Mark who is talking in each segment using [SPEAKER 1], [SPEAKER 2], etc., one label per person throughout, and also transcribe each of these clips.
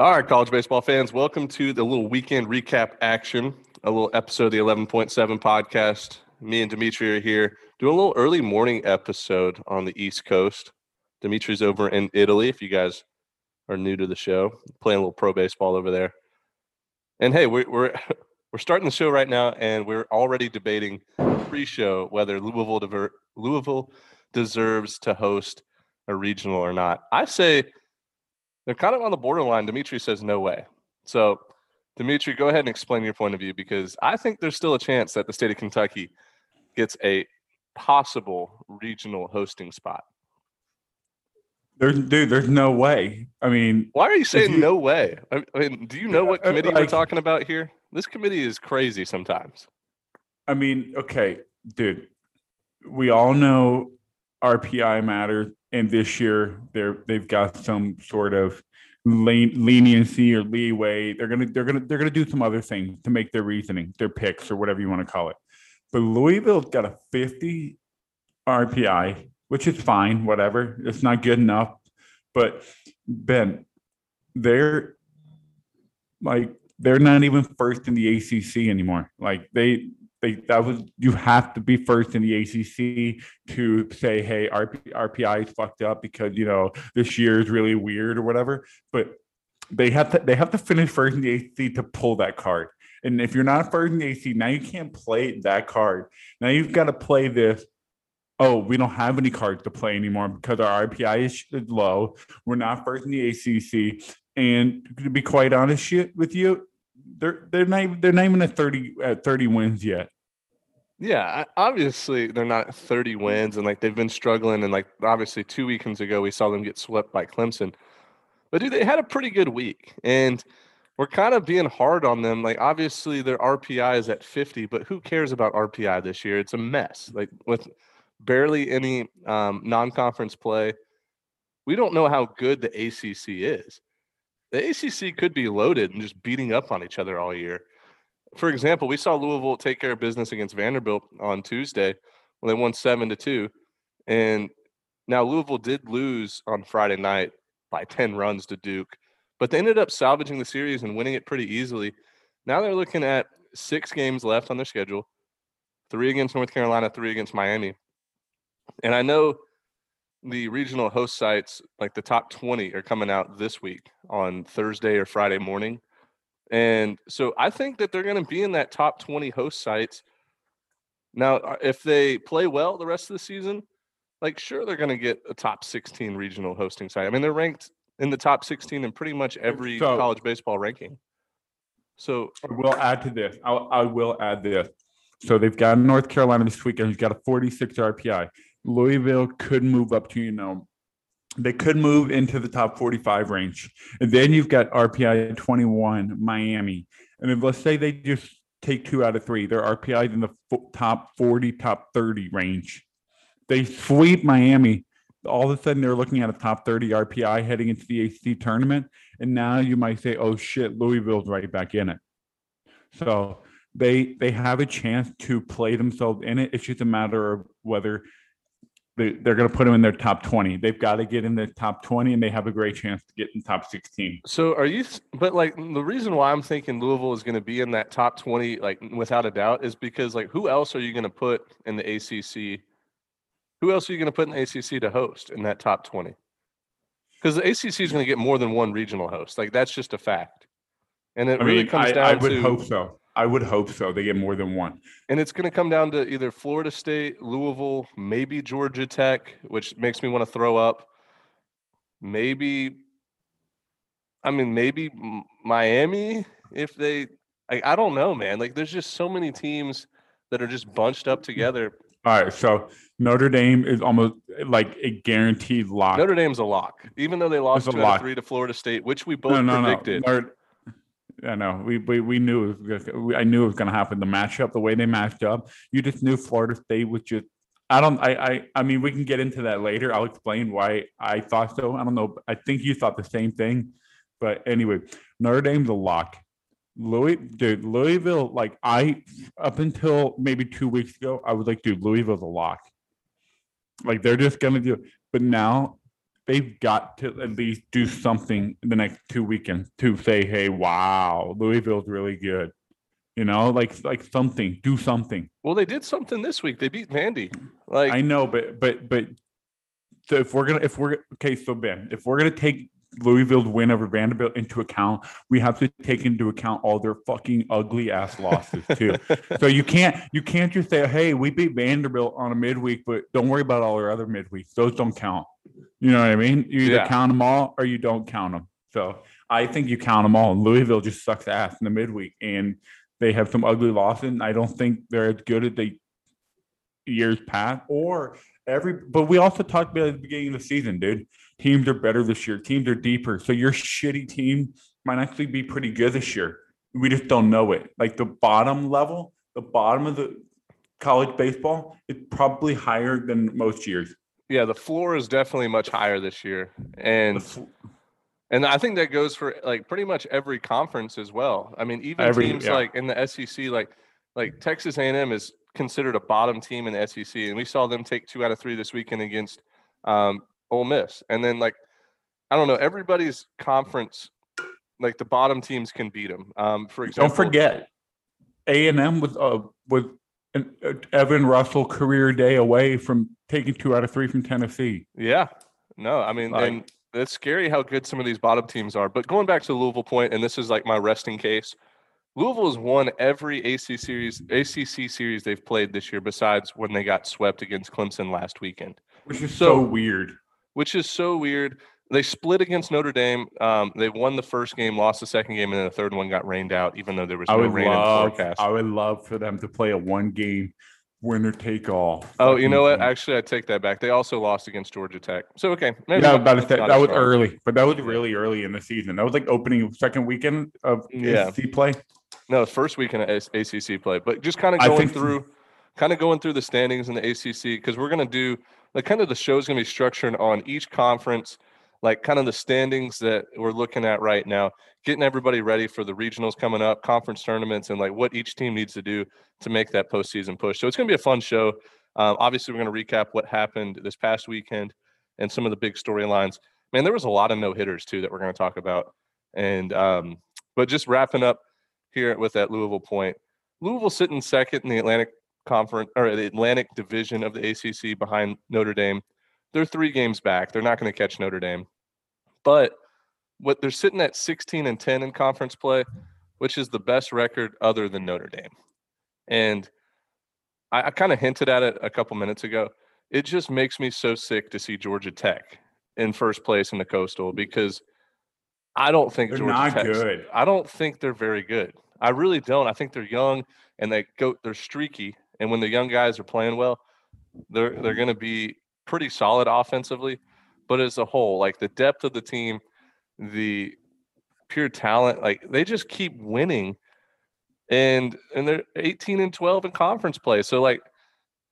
[SPEAKER 1] All right, college baseball fans, welcome to the little weekend recap action, a little episode of the 11.7 podcast. Me and Dimitri are here doing a little early morning episode on the East Coast. Dimitri's over in Italy, if you guys are new to the show, playing a little pro baseball over there. And hey, we're we're, we're starting the show right now, and we're already debating pre-show whether Louisville Louisville deserves to host a regional or not. I say they're kind of on the borderline. Dimitri says no way. So, Dimitri, go ahead and explain your point of view because I think there's still a chance that the state of Kentucky gets a possible regional hosting spot.
[SPEAKER 2] There's, dude, there's no way. I mean,
[SPEAKER 1] why are you saying you, no way? I mean, do you know what uh, committee like, we're talking about here? This committee is crazy sometimes.
[SPEAKER 2] I mean, okay, dude, we all know RPI matters, and this year they're they've got some sort of leniency or leeway. They're gonna they're gonna they're gonna do some other things to make their reasoning, their picks, or whatever you want to call it. But Louisville's got a 50 RPI which is fine, whatever. It's not good enough. But Ben, they're like they're not even first in the ACC anymore. Like they they that was you have to be first in the ACC to say, hey, RP, RPI is fucked up because you know this year is really weird or whatever. But they have to they have to finish first in the ACC to pull that card. And if you're not first in the ACC, now you can't play that card. Now you've got to play this oh, we don't have any cards to play anymore because our RPI is low. We're not first in the ACC, and to be quite honest with you, they're they're not they're not even at thirty at thirty wins yet.
[SPEAKER 1] Yeah, obviously they're not 30 wins and like they've been struggling and like obviously 2 weekends ago we saw them get swept by Clemson. But dude, they had a pretty good week and we're kind of being hard on them. Like obviously their RPI is at 50, but who cares about RPI this year? It's a mess. Like with barely any um, non-conference play. We don't know how good the ACC is. The ACC could be loaded and just beating up on each other all year. For example, we saw Louisville take care of business against Vanderbilt on Tuesday when they won seven to two, and now Louisville did lose on Friday night by ten runs to Duke, but they ended up salvaging the series and winning it pretty easily. Now they're looking at six games left on their schedule: three against North Carolina, three against Miami. And I know the regional host sites, like the top 20, are coming out this week on Thursday or Friday morning. And so I think that they're going to be in that top 20 host sites. Now, uh, if they play well the rest of the season, like sure they're going to get a top 16 regional hosting site. I mean, they're ranked in the top 16 in pretty much every so, college baseball ranking. So
[SPEAKER 2] I will add to this. I'll, I will add this. So they've got North Carolina this weekend. He's got a 46 RPI. Louisville could move up to, you know, they could move into the top 45 range. And then you've got RPI 21, Miami. And then let's say they just take two out of three, their RPI in the top 40, top 30 range. They sweep Miami. All of a sudden, they're looking at a top 30 RPI heading into the AC tournament. And now you might say, oh shit, Louisville's right back in it. So they they have a chance to play themselves in it. It's just a matter of whether they, they're going to put them in their top 20. They've got to get in the top 20 and they have a great chance to get in top 16.
[SPEAKER 1] So are you, but like the reason why I'm thinking Louisville is going to be in that top 20, like without a doubt, is because like who else are you going to put in the ACC? Who else are you going to put in the ACC to host in that top 20? Because the ACC is going to get more than one regional host. Like that's just a fact. And it I really mean, comes I, down I
[SPEAKER 2] would
[SPEAKER 1] to,
[SPEAKER 2] hope so. I would hope so. They get more than one.
[SPEAKER 1] And it's going to come down to either Florida State, Louisville, maybe Georgia Tech, which makes me want to throw up. Maybe, I mean, maybe Miami if they. I, I don't know, man. Like, there's just so many teams that are just bunched up together.
[SPEAKER 2] All right, so Notre Dame is almost like a guaranteed lock.
[SPEAKER 1] Notre Dame's a lock, even though they lost two three to Florida State, which we both no, no, predicted. No.
[SPEAKER 2] I know we, we we knew I knew it was going to happen. The matchup, the way they matched up, you just knew Florida State was just. I don't. I, I. I mean, we can get into that later. I'll explain why I thought so. I don't know. I think you thought the same thing, but anyway, Notre Dame's a lock. Louis, dude, Louisville. Like I, up until maybe two weeks ago, I was like, dude, Louisville's a lock. Like they're just gonna do. But now, they've got to at least do something in the next two weekends to say, hey, wow, Louisville's really good. You know, like like something, do something.
[SPEAKER 1] Well, they did something this week. They beat Vandy. Like
[SPEAKER 2] I know, but but but so if we're gonna if we're okay, so Ben, if we're gonna take Louisville's win over Vanderbilt into account, we have to take into account all their fucking ugly ass losses too. so you can't you can't just say, hey, we beat Vanderbilt on a midweek, but don't worry about all our other midweeks. Those don't count. You know what I mean? You either
[SPEAKER 1] Yeah.
[SPEAKER 2] count them all or you don't count them. So I think you count them all. And Louisville just sucks ass in the midweek, and they have some ugly losses. And I don't think they're as good as they years past or every. But we also talked about at the beginning of the season, dude. Teams are better this year. Teams are deeper. So your shitty team might actually be pretty good this year. We just don't know it. Like the bottom level, the bottom of the college baseball is probably higher than most years.
[SPEAKER 1] yeah, the floor is definitely much higher this year, and and I think that goes for like pretty much every conference as well. I mean, even
[SPEAKER 2] Every-
[SPEAKER 1] teams
[SPEAKER 2] yeah.
[SPEAKER 1] like in the SEC, like like Texas A&M is considered a bottom team in the SEC, and we saw them take two out of three this weekend against um, Ole Miss. And then like I don't know, everybody's conference, like the bottom teams can beat them. Um, for example,
[SPEAKER 2] Don't forget, A and M was uh, was an uh, Evan Russell career day away from taking two out of three from Tennessee.
[SPEAKER 1] Yeah. No, I mean,
[SPEAKER 2] Like-
[SPEAKER 1] and it's scary how good some of these bottom teams are. But going back to the Louisville point, and this is like my resting case. Louisville has won every AC series, ACC series they've played this year, besides when they got swept against Clemson last weekend,
[SPEAKER 2] Which is
[SPEAKER 1] So-
[SPEAKER 2] so, weird.
[SPEAKER 1] Which is so weird. They split against Notre Dame. Um, they won the first game, lost the second game, and then the third one got rained out, even though there was
[SPEAKER 2] I
[SPEAKER 1] no rain in the forecast.
[SPEAKER 2] I would love for them to play a one game winner take all.
[SPEAKER 1] oh, you know what? Actually, I take that back. They also lost against Georgia Tech. So okay, maybe
[SPEAKER 2] yeah, about to
[SPEAKER 1] it's
[SPEAKER 2] say
[SPEAKER 1] not
[SPEAKER 2] that was early, but that was really early in the season. That was like opening second weekend of
[SPEAKER 1] Yeah.
[SPEAKER 2] ACC play.
[SPEAKER 1] No, first weekend of ACC play, but just kind of going through, kind of going through the standings in the ACC because we're gonna do like kind of the show is gonna be structured on each conference, like kind of the standings that we're looking at right now, getting everybody ready for the regionals coming up, conference tournaments, and like what each team needs to do to make that postseason push. So it's gonna be a fun show. Um, obviously, we're gonna recap what happened this past weekend and some of the big storylines. Man, there was a lot of no hitters too that we're gonna talk about, and um, but just wrapping up here with that Louisville point. Louisville sitting second in the Atlantic Conference or the Atlantic Division of the ACC behind Notre Dame. They're three games back. They're not going to catch Notre Dame, but what they're sitting at 16 and 10 in conference play, which is the best record other than Notre Dame. And I, I kind of hinted at it a couple minutes ago. It just makes me so sick to see Georgia Tech in first place in the Coastal because I don't think
[SPEAKER 2] They're
[SPEAKER 1] Georgia
[SPEAKER 2] not
[SPEAKER 1] Tech's-
[SPEAKER 2] good.
[SPEAKER 1] I don't think they're very good. I really don't. I think they're young and they go they're streaky. And when the young guys are playing well, they're they're gonna be pretty solid offensively. But as a whole, like the depth of the team, the pure talent, like they just keep winning. And and they're 18 and 12 in conference play. So like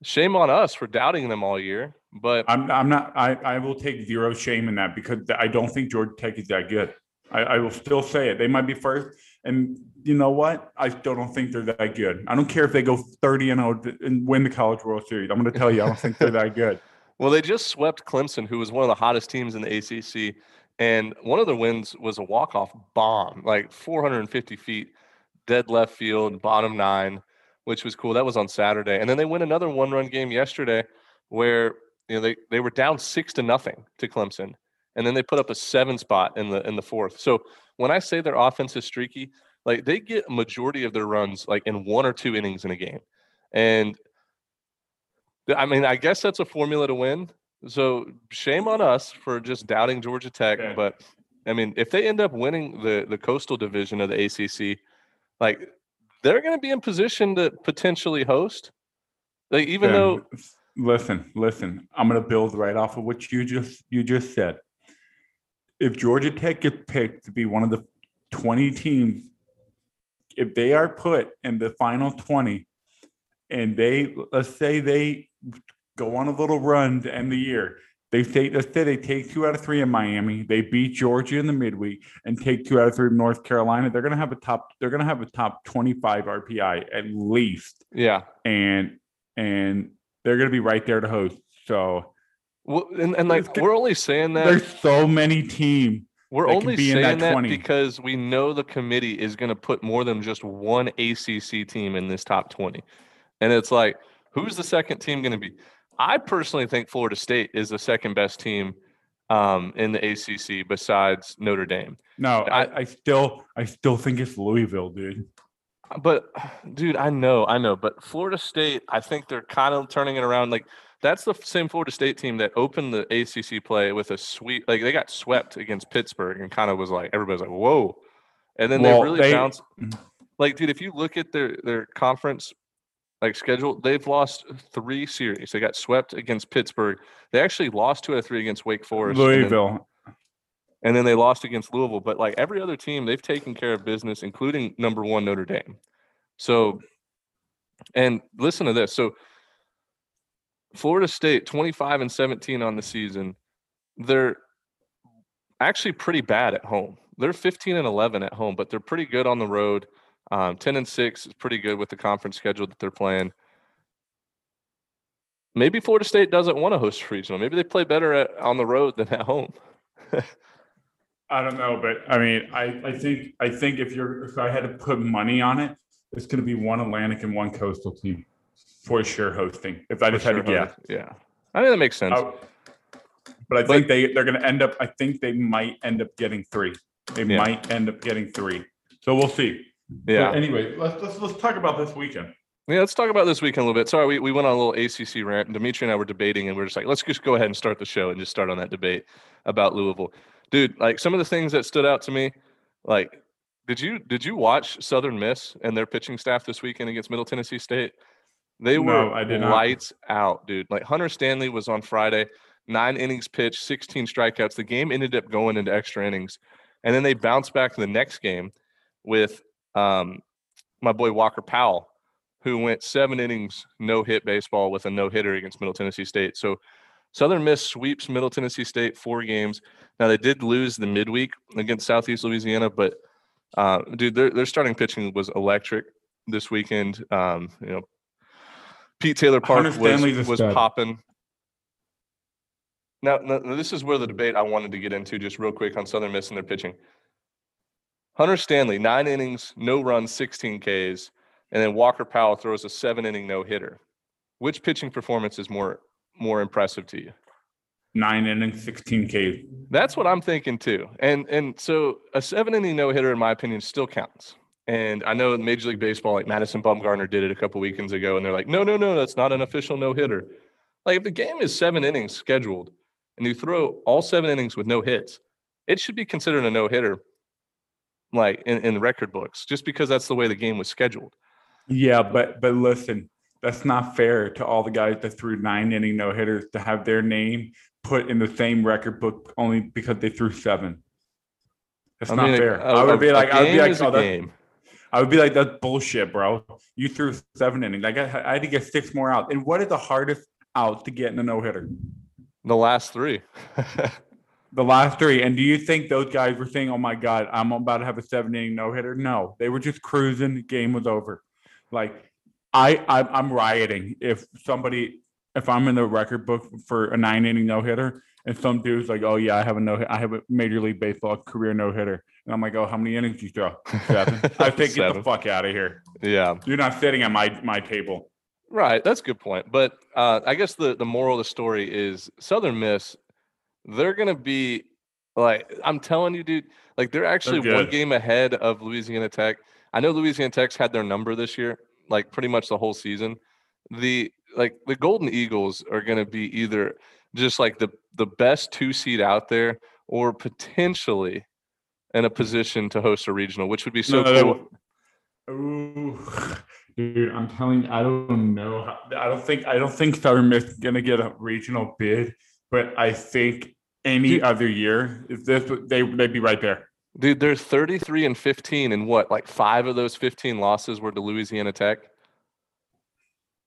[SPEAKER 1] shame on us for doubting them all year. But
[SPEAKER 2] I'm I'm not I, I will take zero shame in that because I don't think Georgia Tech is that good. I, I will still say it. They might be first. And you know what? I still don't think they're that good. I don't care if they go 30 and 0 and win the College World Series. I'm gonna tell you, I don't think they're that good.
[SPEAKER 1] Well, they just swept Clemson, who was one of the hottest teams in the ACC, and one of their wins was a walk-off bomb, like 450 feet, dead left field, bottom nine, which was cool. That was on Saturday, and then they win another one-run game yesterday, where you know they they were down six to nothing to Clemson, and then they put up a seven spot in the in the fourth. So when I say their offense is streaky, like they get a majority of their runs like in one or two innings in a game, and I mean, I guess that's a formula to win. So shame on us for just doubting Georgia Tech.
[SPEAKER 2] Yeah.
[SPEAKER 1] But I mean, if they end up winning the the coastal division of the ACC, like they're going to be in position to potentially host. Like even
[SPEAKER 2] Ben,
[SPEAKER 1] though
[SPEAKER 2] listen, listen, I'm gonna build right off of what you just you just said. If Georgia Tech gets picked to be one of the 20 teams, if they are put in the final 20, and they let's say they go on a little run to end the year. They say let's say they take two out of three in Miami, they beat Georgia in the midweek, and take two out of three in North Carolina. They're gonna have a top. They're gonna have a top 25 RPI at least
[SPEAKER 1] yeah,
[SPEAKER 2] and and they're going to be right there to host. So
[SPEAKER 1] and, and like we're only saying that
[SPEAKER 2] There's so many teams.
[SPEAKER 1] we're
[SPEAKER 2] that
[SPEAKER 1] only
[SPEAKER 2] that
[SPEAKER 1] saying that
[SPEAKER 2] 20.
[SPEAKER 1] because we know the committee is going to put more than just one ACC team in this top 20. And it's like, who's the second team going to be? I personally think Florida State is the second best team um, in the ACC besides Notre Dame.
[SPEAKER 2] No,
[SPEAKER 1] I,
[SPEAKER 2] I still I still think it's Louisville, dude.
[SPEAKER 1] But dude, I know, I know, but Florida State, I think they're kind of turning it around. Like that's the same Florida State team that opened the ACC play with a sweep. Like they got swept against Pittsburgh and kind of was like everybody's like, whoa, and then
[SPEAKER 2] Well,
[SPEAKER 1] they really
[SPEAKER 2] they-
[SPEAKER 1] bounced.
[SPEAKER 2] Mhm.
[SPEAKER 1] Like, dude, if you look at their their conference like schedule, they've lost three series. They got swept against Pittsburgh. They actually lost two out of three against Wake Forest. and then-
[SPEAKER 2] Louisville.
[SPEAKER 1] and then they lost against Louisville. But like every other team, they've taken care of business, including number one Notre Dame. So, and listen to this. So, Florida State 25 and 17 on the season. They're actually pretty bad at home. They're 15 and 11 at home, but they're pretty good on the road. Um, 10 and 6 is pretty good with the conference schedule that they're playing. Maybe Florida State doesn't want to host regional. Maybe they play better at, on the road than at home.
[SPEAKER 2] I don't know, but I mean, I, I think I think if you're if I had to put money on it, it's going to be one Atlantic and one coastal team for sure hosting. If I just had to
[SPEAKER 1] sure,
[SPEAKER 2] guess,
[SPEAKER 1] Yeah. I think that makes sense.
[SPEAKER 2] I- but I
[SPEAKER 1] But-
[SPEAKER 2] think they they're going to end up. I think they might end up getting three. They
[SPEAKER 1] Yeah.
[SPEAKER 2] might end up getting three. So we'll see.
[SPEAKER 1] yeah.
[SPEAKER 2] But anyway, let's let's let's talk about this weekend.
[SPEAKER 1] Yeah, let's talk about this weekend a little bit. Sorry, we, we went on a little ACC rant. Dimitri and I were debating, and we are just like, let's just go ahead and start the show and just start on that debate about Louisville. Dude, like some of the things that stood out to me, like, did you did you watch Southern Miss and their pitching staff this weekend against Middle Tennessee State? They
[SPEAKER 2] No,
[SPEAKER 1] were
[SPEAKER 2] I did not.
[SPEAKER 1] lights out, dude. Like Hunter Stanley was on Friday, nine innings pitched, 16 strikeouts. The game ended up going into extra innings. And then they bounced back to the next game with um, my boy Walker Powell, who went seven innings, no hit baseball with a no hitter against Middle Tennessee State. So Southern Miss sweeps Middle Tennessee State four games. Now they did lose the midweek against Southeast Louisiana, but uh, dude, their their starting pitching was electric this weekend. Um, you know, Pete Taylor Park
[SPEAKER 2] Hunter
[SPEAKER 1] was was popping. Now, now, this is where the debate I wanted to get into just real quick on Southern Miss and their pitching. Hunter Stanley, nine innings, no runs, 16 Ks, and then Walker Powell throws a seven inning no hitter. Which pitching performance is more more impressive to you?
[SPEAKER 2] Nine innings, sixteen K.
[SPEAKER 1] That's what I'm thinking too. And and so a seven inning no hitter, in my opinion, still counts. And I know in Major League Baseball, like Madison Bumgarner did it a couple weekends ago, and they're like, no, no, no, that's not an official no hitter. Like if the game is seven innings scheduled, and you throw all seven innings with no hits, it should be considered a no hitter, like in, in the record books, just because that's the way the game was scheduled.
[SPEAKER 2] Yeah, but but listen, that's not fair to all the guys that threw nine inning no hitters to have their name put in the same record book only because they threw seven. That's
[SPEAKER 1] I
[SPEAKER 2] not
[SPEAKER 1] mean, a-
[SPEAKER 2] fair.
[SPEAKER 1] a-
[SPEAKER 2] I
[SPEAKER 1] a-
[SPEAKER 2] would be like, I would be like, oh, that-
[SPEAKER 1] game.
[SPEAKER 2] I would be like, that's bullshit, bro. You threw seven innings. Like I, I had to get six more out. And what is the hardest out to get in a no hitter?
[SPEAKER 1] The last three.
[SPEAKER 2] The last three. And do you think those guys were saying, "Oh my God, I'm about to have a seven inning no hitter"? No, they were just cruising. The game was over. Like I, I, I'm rioting if somebody, if I'm in the record book for a nine inning no hitter, and some dude's like, "Oh yeah, I have a no, I have a Major League Baseball career no hitter," and I'm like, "Oh, how many innings you throw?" Seven. I think get the fuck out of here.
[SPEAKER 1] yeah.
[SPEAKER 2] You're not sitting at my my table.
[SPEAKER 1] Right, that's a good point. But uh, I guess the the moral of the story is Southern Miss. They're gonna be like I'm telling you, dude. Like they're actually one game ahead of Louisiana Tech. I know Louisiana Tech's had their number this year, like pretty much the whole season. The like the Golden Eagles are gonna be either just like the the best two seed out there, or potentially in a position to host a regional, which would be so
[SPEAKER 2] No,
[SPEAKER 1] cool.
[SPEAKER 2] Ooh, dude, I'm telling you, I don't know. how- I don't think I don't think Southern Miss is gonna get a regional bid, but I think any
[SPEAKER 1] Dude.
[SPEAKER 2] other year, if this they they'd be right there.
[SPEAKER 1] Dude, they're 33 and 15, and what, like five of those 15 losses were to Louisiana Tech?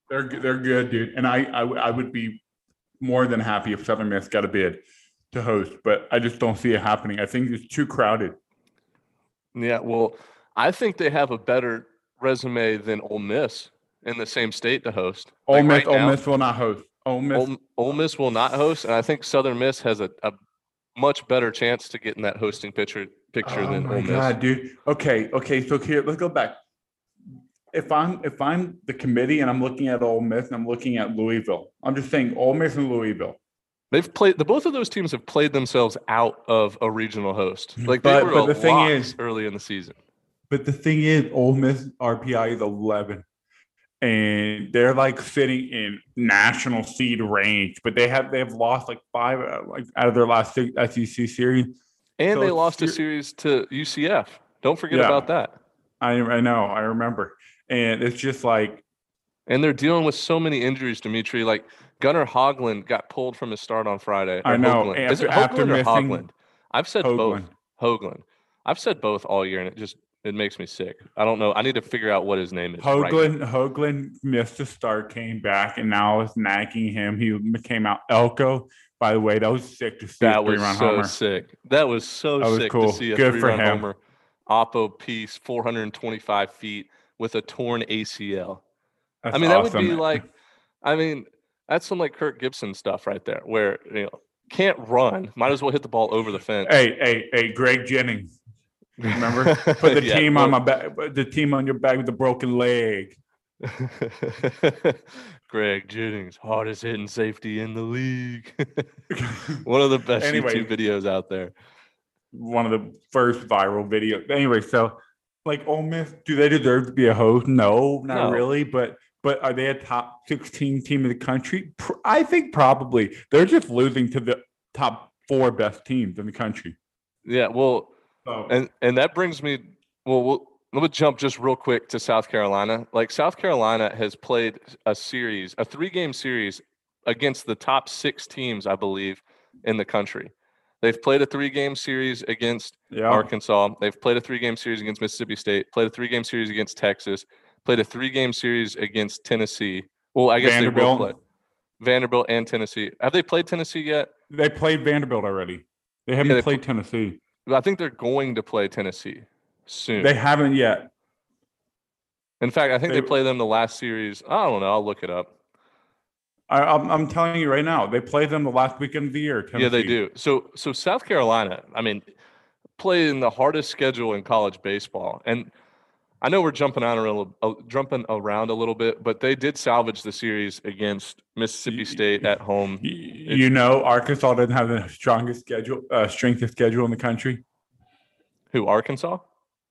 [SPEAKER 2] They're they're good, dude, and I I would be more than happy if Southern Miss got a bid to host, but I just don't see it happening. I think it's too crowded.
[SPEAKER 1] Yeah, well, I think they have a better resume than Ole Miss in the same state to host.
[SPEAKER 2] Ole
[SPEAKER 1] Like,
[SPEAKER 2] Miss,
[SPEAKER 1] right
[SPEAKER 2] Ole
[SPEAKER 1] now-
[SPEAKER 2] Miss will not host. Ole Miss.
[SPEAKER 1] Ole, Ole Miss will not host, and I think Southern Miss has a, a much better chance to get in that hosting picture picture
[SPEAKER 2] oh
[SPEAKER 1] than
[SPEAKER 2] my
[SPEAKER 1] Ole Miss.
[SPEAKER 2] god, dude. Okay, okay. So here, let's go back. If I'm if I'm the committee and I'm looking at Ole Miss and I'm looking at Louisville, I'm just saying Ole Miss and Louisville.
[SPEAKER 1] They've played the both of those teams have played themselves out of a regional host. Like they
[SPEAKER 2] But-
[SPEAKER 1] were
[SPEAKER 2] but
[SPEAKER 1] a
[SPEAKER 2] the thing is-
[SPEAKER 1] early in the season.
[SPEAKER 2] But the thing is, Ole Miss RPI is 11, and they're like sitting in national seed range. But they have they have lost like five uh, like out of their last six SEC series.
[SPEAKER 1] And
[SPEAKER 2] So
[SPEAKER 1] they
[SPEAKER 2] it's
[SPEAKER 1] lost a series to UCF. Don't forget
[SPEAKER 2] Yeah.
[SPEAKER 1] about that.
[SPEAKER 2] I I know I remember, and it's just like
[SPEAKER 1] And they're dealing with so many injuries, Dimitri. Like Gunnar Hogland got pulled from his start on Friday.
[SPEAKER 2] I know,
[SPEAKER 1] Hoagland. Is it
[SPEAKER 2] after
[SPEAKER 1] Hoagland or Hogland? I've said both.
[SPEAKER 2] Hoagland.
[SPEAKER 1] Hoagland. I've said both all year, and it just it makes me sick. I don't know. I need to figure out what his name is. right now.
[SPEAKER 2] Hoagland Hoagland missed the start, came back, and now it's nagging him. He came out Elko. By the way, that was sick to see.
[SPEAKER 1] That was so
[SPEAKER 2] homer.
[SPEAKER 1] sick. That was so
[SPEAKER 2] That was
[SPEAKER 1] sick
[SPEAKER 2] cool.
[SPEAKER 1] to see a
[SPEAKER 2] Good for
[SPEAKER 1] three-run
[SPEAKER 2] him.
[SPEAKER 1] homer. Oppo piece, 425 feet with a torn ACL.
[SPEAKER 2] That's
[SPEAKER 1] I mean, that would be like, I mean, that's some like Kirk Gibson stuff right there, where you know can't run, might as well hit the ball over the fence.
[SPEAKER 2] Hey, hey, hey, Greg Jennings. Remember? Put the
[SPEAKER 1] Yeah,
[SPEAKER 2] team on my back. The team on your back with a broken leg.
[SPEAKER 1] Greg Jennings, hardest hitting safety in the league. One of the best
[SPEAKER 2] Anyway.
[SPEAKER 1] YouTube videos out there.
[SPEAKER 2] One of the first viral videos. Anyway, so like Ole Miss, do they deserve to be a host? No, not
[SPEAKER 1] No.
[SPEAKER 2] really. But but are they a top 16 team in the country? I think probably. They're just losing to the top four best teams in the country.
[SPEAKER 1] Yeah, well,
[SPEAKER 2] So
[SPEAKER 1] and and that brings me. Well, we'll let me jump just real quick to South Carolina. Like South Carolina has played a series, a three-game series against the top six teams, I believe, in the country. They've played a three-game series against
[SPEAKER 2] yeah.
[SPEAKER 1] Arkansas. They've played a three-game series against Mississippi State. Played a three-game series against Texas. Played a three-game series against Tennessee. Well, I guess they will
[SPEAKER 2] Vanderbilt.
[SPEAKER 1] play Vanderbilt and Tennessee. Have they played Tennessee yet?
[SPEAKER 2] They played Vanderbilt already. They haven't
[SPEAKER 1] they pl-
[SPEAKER 2] played Tennessee.
[SPEAKER 1] I think they're going to play Tennessee soon.
[SPEAKER 2] They haven't yet.
[SPEAKER 1] In fact, I think they,
[SPEAKER 2] They-
[SPEAKER 1] play them the last series. I don't know. I'll look it up.
[SPEAKER 2] I, I'm, I'm telling you right now, they played them the last weekend of the year.
[SPEAKER 1] Yeah, they do. So, so South Carolina. I mean, playing the hardest schedule in college baseball, and I know we're jumping on a little, uh, jumping around a little bit, but they did salvage the series against Mississippi State at home.
[SPEAKER 2] Y- You know, Arkansas doesn't have the strongest schedule, uh, strength of schedule in the country.
[SPEAKER 1] Who? Arkansas.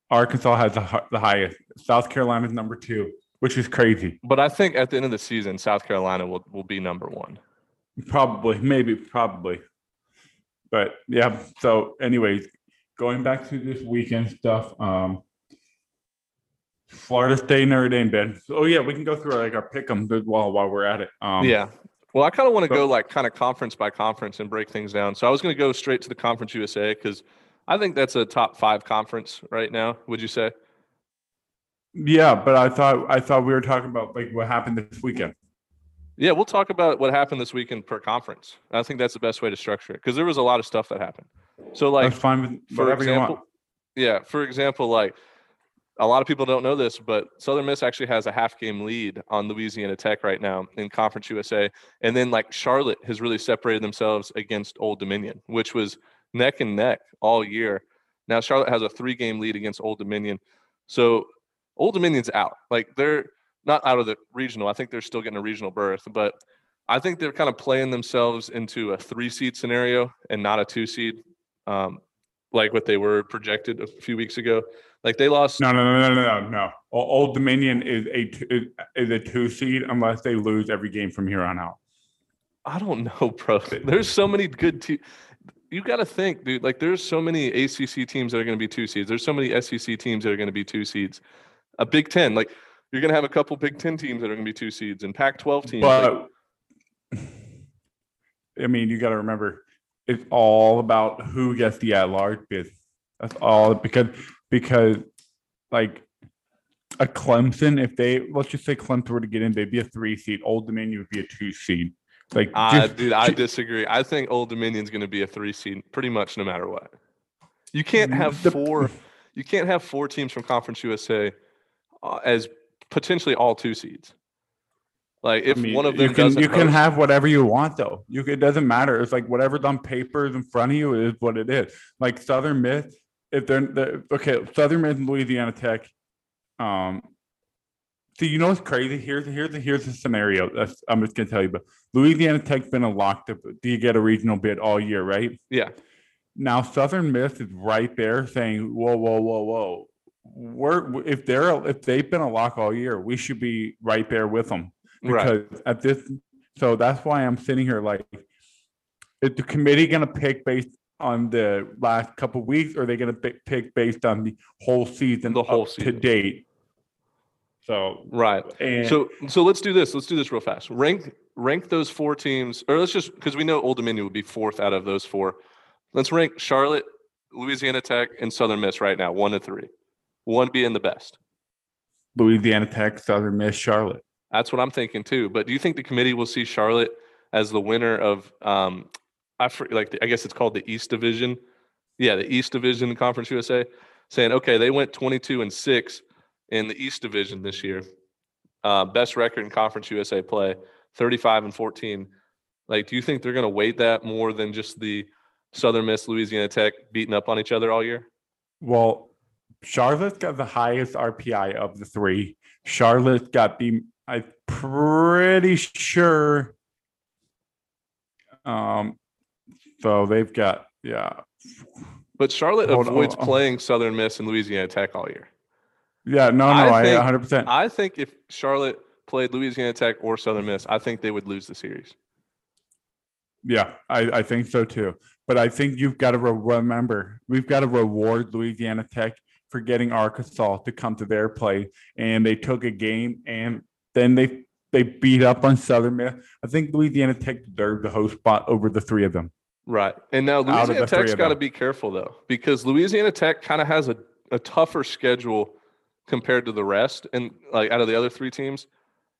[SPEAKER 2] Arkansas has the, the highest. South Carolina's number two, which is crazy.
[SPEAKER 1] But I think at the end of the season, South Carolina will, will be number one.
[SPEAKER 2] Probably, maybe, probably. But yeah. So, anyways, going back to this weekend stuff. Um, Florida State, Notre Dame, Ben. Oh yeah, we can go through like our pick 'em while while we're at it. Um,
[SPEAKER 1] yeah. Well, I kind of want to
[SPEAKER 2] but-
[SPEAKER 1] go like kind of conference by conference and break things down. So I was going to go straight to the Conference USA because I think that's a top five conference right now. Would you say?
[SPEAKER 2] Yeah, but I thought I thought we were talking about like what happened this weekend.
[SPEAKER 1] Yeah, we'll talk about what happened this weekend per conference. I think that's the best way to structure it because there was a lot of stuff that happened. So, like,
[SPEAKER 2] That's fine with
[SPEAKER 1] for example, yeah, for example, like a lot of people don't know this, but Southern Miss actually has a half game lead on Louisiana Tech right now in Conference USA. And then, like, Charlotte has really separated themselves against Old Dominion, which was neck and neck all year. Now, Charlotte has a three game lead against Old Dominion. So, Old Dominion's out. Like, they're not out of the regional. I think they're still getting a regional berth, but I think they're kind of playing themselves into a three seed scenario and not a two seed, um, like what they were projected a few weeks ago. Like they lost.
[SPEAKER 2] No, no, no, no, no, no, no. Old Dominion is a is- a two seed unless they lose every game from here on out.
[SPEAKER 1] I don't know, bro. There's so many good teams. You got to think, dude. Like there's so many ACC teams that are going to be two seeds. There's so many SEC teams that are going to be two seeds. A Big Ten, like you're going to have a couple Big Ten teams that are going to be two seeds, and Pac-12 teams. like,
[SPEAKER 2] But I mean, you got to remember, it's all about who gets the at-large bid. That's all because because like a Clemson, if they let's just say Clemson were to get in, they'd be a three seed. Old Dominion would be a two seed. Like,
[SPEAKER 1] Uh,
[SPEAKER 2] just-
[SPEAKER 1] dude, I disagree. I think Old Dominion's going to be a three seed pretty much no matter what. You can't have
[SPEAKER 2] The-
[SPEAKER 1] four. You can't have four teams from Conference USA uh, as potentially all two seeds. Like if
[SPEAKER 2] I mean,
[SPEAKER 1] one of them
[SPEAKER 2] you can you can have whatever you want though. You it doesn't matter. It's like whatever's on paper is in front of you is what it is. Like Southern Miss, if they're the, okay, Southern Miss and Louisiana Tech. Um, so you know what's crazy? Here's here's here's the scenario. That's I'm just gonna tell you. But Louisiana Tech's been a locked up. Do you get a regional bid all year, right?
[SPEAKER 1] yeah,
[SPEAKER 2] Now Southern Miss is right there saying, "Whoa, whoa, whoa, whoa." We're if they're if they've been a lock all year, we should be right there with them
[SPEAKER 1] right.
[SPEAKER 2] because at this so that's why i'm sitting here like is the committee going to pick based on the last couple weeks or are they going to pick, pick based on the whole season
[SPEAKER 1] The whole
[SPEAKER 2] up to date so
[SPEAKER 1] Right.
[SPEAKER 2] and
[SPEAKER 1] So so let's do this. Let's do this real fast. Rank rank those four teams, or let's just because we know Old Dominion would be fourth out of those four. Let's rank Charlotte, Louisiana Tech, and Southern Miss right now, one to three. One being the best.
[SPEAKER 2] louisiana tech southern miss charlotte
[SPEAKER 1] That's what I'm thinking too. But do you think the committee will see Charlotte as the winner of um I like I guess it's called the East Division. Yeah, the East Division Conference USA saying, okay, they went 22 and 6 in the East Division this year. Uh, best record in Conference USA play, 35 and 14. Like, do you think they're going to weight that more than just the Southern Miss, Louisiana Tech beating up on each other all year?
[SPEAKER 2] well charlotte's got the highest rpi of the three charlotte's got the i'm pretty sure um so they've got yeah
[SPEAKER 1] But Charlotte
[SPEAKER 2] Hold
[SPEAKER 1] avoids
[SPEAKER 2] on.
[SPEAKER 1] playing Southern Miss and Louisiana Tech all year.
[SPEAKER 2] Yeah, no, no,
[SPEAKER 1] I
[SPEAKER 2] I,
[SPEAKER 1] think-
[SPEAKER 2] 100%.
[SPEAKER 1] I think if Charlotte played Louisiana Tech or Southern Miss, I think they would lose the series.
[SPEAKER 2] yeah, I, I think so too. But I think you've got to re- remember, we've got to reward Louisiana Tech for getting Arkansas to come to their play. And they took a game and then they they beat up on Southern Miss. I think Louisiana Tech deserved the host spot over the three of them.
[SPEAKER 1] Right. And now Louisiana Tech's got to be careful though, because Louisiana Tech kind of has a, a tougher schedule compared to the rest and like out of the other three teams.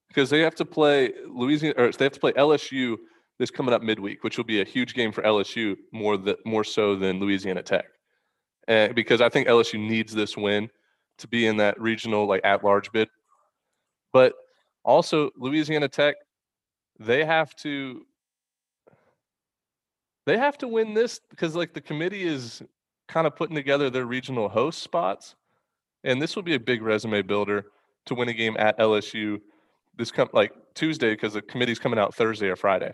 [SPEAKER 1] Because they have to play Louisiana or they have to play LSU this coming up midweek, which will be a huge game for LSU more that more so than Louisiana Tech. And because I think LSU needs this win to be in that regional like at large bid. But also Louisiana Tech, they have to they have to win this because like the committee is kind of putting together their regional host spots and this will be a big resume builder to win a game at lsu this come like tuesday because the committee's coming out thursday or friday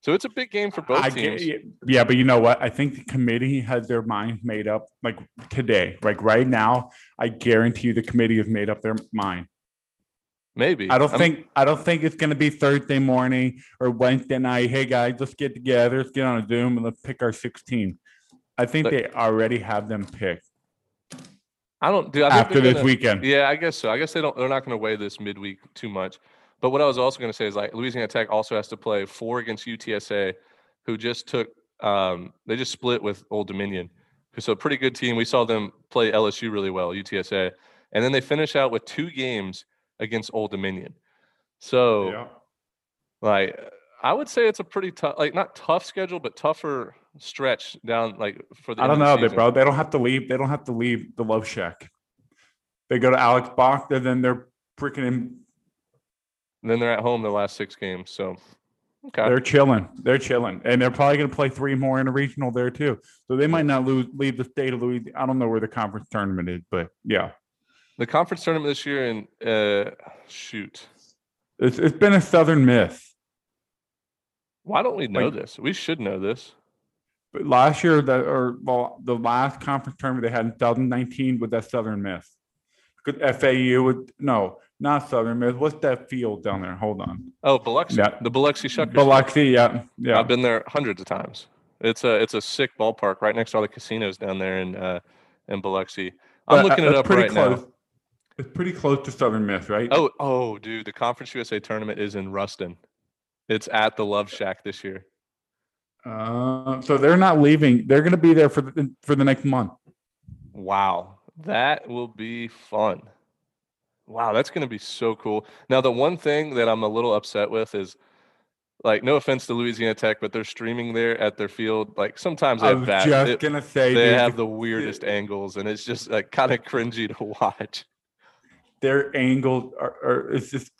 [SPEAKER 1] so it's a big game for both
[SPEAKER 2] I get-
[SPEAKER 1] teams
[SPEAKER 2] yeah, but you know what? I think the committee has their mind made up like today, like right now. I guarantee you the committee has made up their mind.
[SPEAKER 1] Maybe
[SPEAKER 2] I don't
[SPEAKER 1] I'm-
[SPEAKER 2] think I don't think it's gonna be Thursday morning or Wednesday night. Hey guys, let's get together, let's get on a Zoom and let's pick our 16. I think
[SPEAKER 1] But-
[SPEAKER 2] they already have them picked
[SPEAKER 1] i don't do
[SPEAKER 2] after this
[SPEAKER 1] gonna-
[SPEAKER 2] weekend.
[SPEAKER 1] Yeah, I guess so. I guess they don't. They're not going to weigh this midweek too much. But what I was also going to say is like Louisiana Tech also has to play four against UTSA, who just took. Um, they just split with Old Dominion, who's a pretty good team. We saw them play LSU really well, UTSA, and then they finish out with two games against Old Dominion. So
[SPEAKER 2] Yeah.
[SPEAKER 1] like I would say it's a pretty tough, like not tough schedule, but tougher stretch down like for the.
[SPEAKER 2] I don't
[SPEAKER 1] the
[SPEAKER 2] know, they, bro. They don't have to leave. They don't have to leave the Love Shack. They go to Alex Box, and then they're freaking in.
[SPEAKER 1] Then they're at home the last six games. So okay.
[SPEAKER 2] They're chilling. They're chilling, and they're probably going to play three more in a regional there too. So they might not lose leave the state of Louisiana. I don't know where the conference tournament is, but yeah,
[SPEAKER 1] The conference tournament this year and uh shoot.
[SPEAKER 2] it's it's been a Southern Miss
[SPEAKER 1] Why don't we know
[SPEAKER 2] Like-
[SPEAKER 1] this? We should know this.
[SPEAKER 2] But last year, the or well, the last conference tournament they had in 2019 was that Southern Miss Because FAU would no, not Southern Miss What's that field down there? Hold on,
[SPEAKER 1] Oh, Biloxi.
[SPEAKER 2] Yeah.
[SPEAKER 1] The Biloxi Shuckers.
[SPEAKER 2] Biloxi. Yeah, yeah.
[SPEAKER 1] I've been there hundreds of times. It's a it's a sick ballpark right next to all the casinos down there in uh in Biloxi. I'm
[SPEAKER 2] uh,
[SPEAKER 1] looking it up
[SPEAKER 2] pretty
[SPEAKER 1] right
[SPEAKER 2] close.
[SPEAKER 1] now.
[SPEAKER 2] It's pretty close to Southern Miss, right?
[SPEAKER 1] Oh, oh, dude, the Conference USA tournament is in Ruston. It's at the Love Shack this year.
[SPEAKER 2] Uh, so they're not leaving. They're going to be there for the for the next month.
[SPEAKER 1] Wow, that will be fun. Wow, that's going to be so cool. Now, the one thing that I'm a little upset with is, like, no offense to Louisiana Tech, but they're streaming there at their field. Like, sometimes they
[SPEAKER 2] I
[SPEAKER 1] have
[SPEAKER 2] was
[SPEAKER 1] bad.
[SPEAKER 2] just gonna say
[SPEAKER 1] they
[SPEAKER 2] dude,
[SPEAKER 1] have the weirdest angles, and it's just like kind of cringy to watch.
[SPEAKER 2] Their angles are, are it's just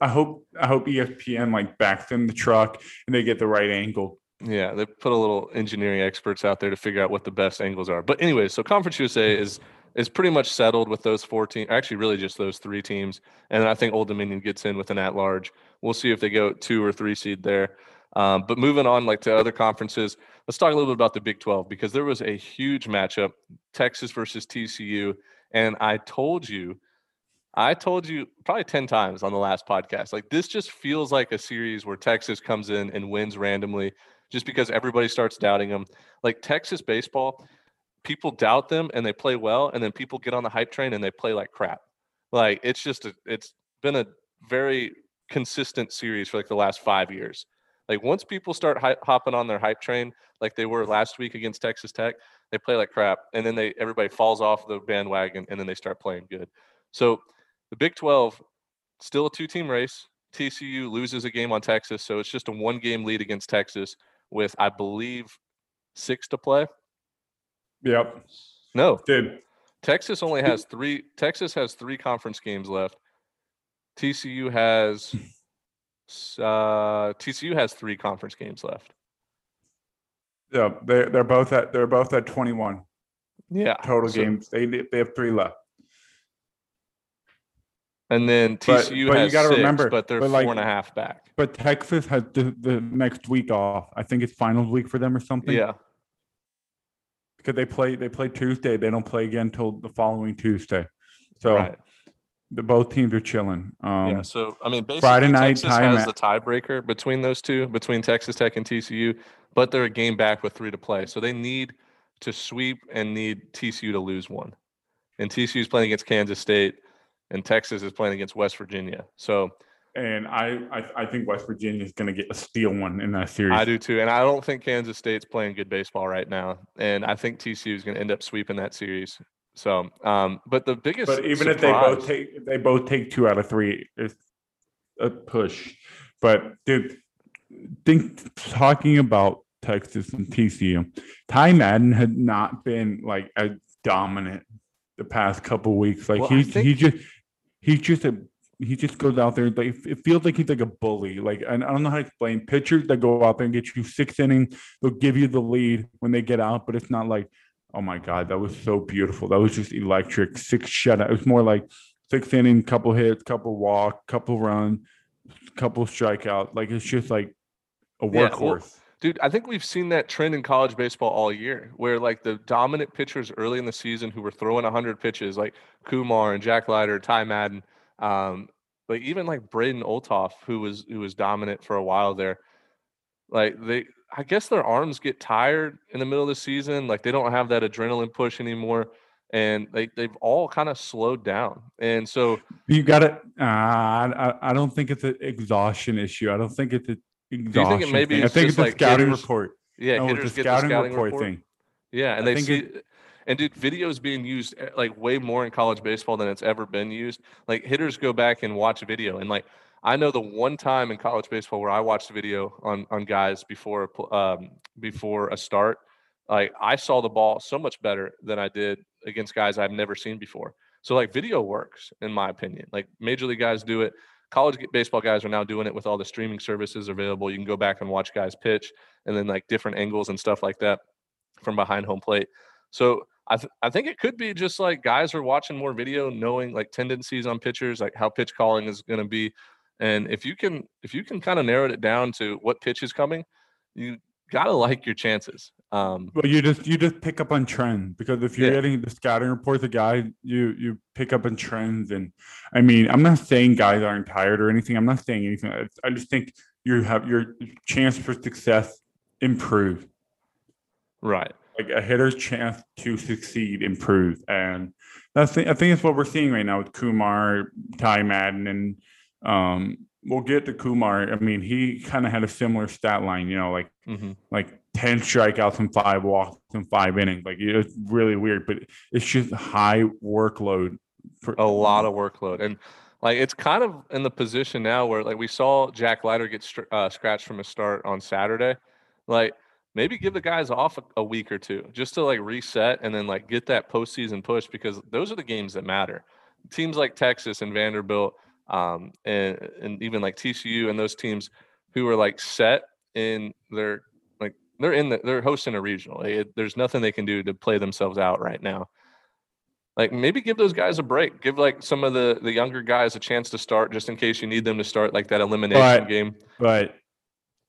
[SPEAKER 2] I hope I hope ESPN like backs them the truck and they get the right angle.
[SPEAKER 1] Yeah, they put a little engineering experts out there to figure out what the best angles are. But anyway, so Conference USA is is pretty much settled with those four teams. Actually, really just those three teams, and I think Old Dominion gets in with an at large. We'll see if they go two or three seed there. Um, but moving on, like to other conferences, let's talk a little bit about the Big 12 because there was a huge matchup, Texas versus TCU, and I told you, I told you probably 10 times on the last podcast. Like this just feels like a series where Texas comes in and wins randomly just because everybody starts doubting them. Like Texas baseball, people doubt them and they play well, and then people get on the hype train and they play like crap. Like it's just a, it's been a very consistent series for like the last five years. Like once people start hi- hopping on their hype train, like they were last week against Texas Tech, they play like crap, and then they everybody falls off the bandwagon, and then they start playing good. So the Big 12 still a two-team race. TCU loses a game on Texas, so it's just a one-game lead against Texas with I believe six to play.
[SPEAKER 2] Yep.
[SPEAKER 1] No,
[SPEAKER 2] Dude,
[SPEAKER 1] Texas only has three. Texas has three conference games left. TCU has uh, TCU has three conference games left.
[SPEAKER 2] yeah, they they're both at they're both at 21
[SPEAKER 1] Yeah,
[SPEAKER 2] total
[SPEAKER 1] so-
[SPEAKER 2] games. They they have three left.
[SPEAKER 1] And then
[SPEAKER 2] But-
[SPEAKER 1] TCU
[SPEAKER 2] but you
[SPEAKER 1] has
[SPEAKER 2] gotta
[SPEAKER 1] six,
[SPEAKER 2] remember,
[SPEAKER 1] but they're
[SPEAKER 2] but like-
[SPEAKER 1] and a half back.
[SPEAKER 2] But Texas has the, the next week off. I think it's finals week for them or something.
[SPEAKER 1] Yeah,
[SPEAKER 2] Because they play they play Tuesday. They don't play again until the following Tuesday. So
[SPEAKER 1] right.
[SPEAKER 2] the both teams are chilling. Um
[SPEAKER 1] yeah, so I mean, basically,
[SPEAKER 2] Friday night
[SPEAKER 1] Texas has
[SPEAKER 2] at-
[SPEAKER 1] the tiebreaker between those two, between Texas Tech and TCU, but they're a game back with three to play, so they need to sweep and need TCU to lose one. And TCU is playing against Kansas State, and Texas is playing against West Virginia. So
[SPEAKER 2] and I, I I think West Virginia is gonna get a steal one in that series.
[SPEAKER 1] I do too, and I don't think Kansas State's playing good baseball right now, and I think TCU is going to end up sweeping that series. So, um, but the biggest,
[SPEAKER 2] But even if they both take they both take two out of three, it's a push. But dude, think talking about Texas and TCU, Ty Madden had not been like a dominant the past couple weeks. Like
[SPEAKER 1] Well,
[SPEAKER 2] he
[SPEAKER 1] think-
[SPEAKER 2] he just he's just a he just goes out there like it feels like he's like a bully. Like and I don't know how to explain pitchers that go out there and get you six innings, they'll give you the lead when they get out, but it's not like Oh my God, that was so beautiful. That was just electric. Six shutout. It was more like six inning, couple hits, couple walk, couple run, couple strikeout. Like it's just like a
[SPEAKER 1] Yeah, well,
[SPEAKER 2] workhorse.
[SPEAKER 1] Dude, I think we've seen that trend in college baseball all year, where like the dominant pitchers early in the season who were throwing 100 pitches, like Kumar and Jack Leiter, Ty Madden, um, like even like Braden Olthoff, who was who was dominant for a while there. Like they, I guess their arms get tired in the middle of the season. Like they don't have that adrenaline push anymore, and they they've all kind of slowed down. And so
[SPEAKER 2] you got to. Uh, I, I don't think it's an exhaustion issue. I don't think it's an exhaustion.
[SPEAKER 1] maybe
[SPEAKER 2] thing. I think it's a
[SPEAKER 1] like
[SPEAKER 2] scouting
[SPEAKER 1] hitters-
[SPEAKER 2] report.
[SPEAKER 1] yeah,
[SPEAKER 2] no,
[SPEAKER 1] hitters
[SPEAKER 2] it's a
[SPEAKER 1] get the
[SPEAKER 2] scouting,
[SPEAKER 1] scouting
[SPEAKER 2] report,
[SPEAKER 1] report.
[SPEAKER 2] thing.
[SPEAKER 1] Yeah, and
[SPEAKER 2] I
[SPEAKER 1] they
[SPEAKER 2] think
[SPEAKER 1] see, and dude, video is being used eh, like way more in college baseball than it's ever been used. Like hitters go back and watch video, and like I know the one time in college baseball where I watched video on on guys before a um, before a start, like I saw the ball so much better than I did against guys I've never seen before. So like video works in my opinion. Like major league guys do it. College baseball guys are now doing it with all the streaming services available. You can go back and watch guys pitch and then like different angles and stuff like that from behind home plate. So I, th- I think it could be just like guys are watching more video, knowing like tendencies on pitchers, like how pitch calling is going to be. And if you can, if you can kind of narrow it down to what pitch is coming, you gotta like your chances. Um,
[SPEAKER 2] Well, you just you just pick up on trends because if you're
[SPEAKER 1] Yeah.
[SPEAKER 2] getting the scouting reports of guys, you you pick up on trends. And I mean, I'm not saying guys aren't tired or anything. I'm not saying anything. I, I just think you have your chance for success improve.
[SPEAKER 1] right.
[SPEAKER 2] Like a hitter's chance to succeed improve, and that's the, I think that's what we're seeing right now with Kumar, Ty Madden, and um, we'll get to Kumar. I mean, he kind of had a similar stat line. You know, like
[SPEAKER 1] mm-hmm.
[SPEAKER 2] like 10 strikeouts and five walks in five innings. Like it's really weird, but it's just high workload for
[SPEAKER 1] a lot of workload. And like it's kind of in the position now where like we saw jack leiter get uh, scratched from a start on saturday. Like maybe give the guys off a, a week or two just to like reset and then like get that postseason push because those are the games that matter. Teams like texas and vanderbilt um, and and even like TCU and those teams who are like set in their they're in the they're hosting a regional. It, there's nothing they can do to play themselves out right now. Like maybe give those guys a break. Give like some of the the younger guys a chance to start, just in case you need them to start like that elimination
[SPEAKER 2] But-
[SPEAKER 1] game.
[SPEAKER 2] But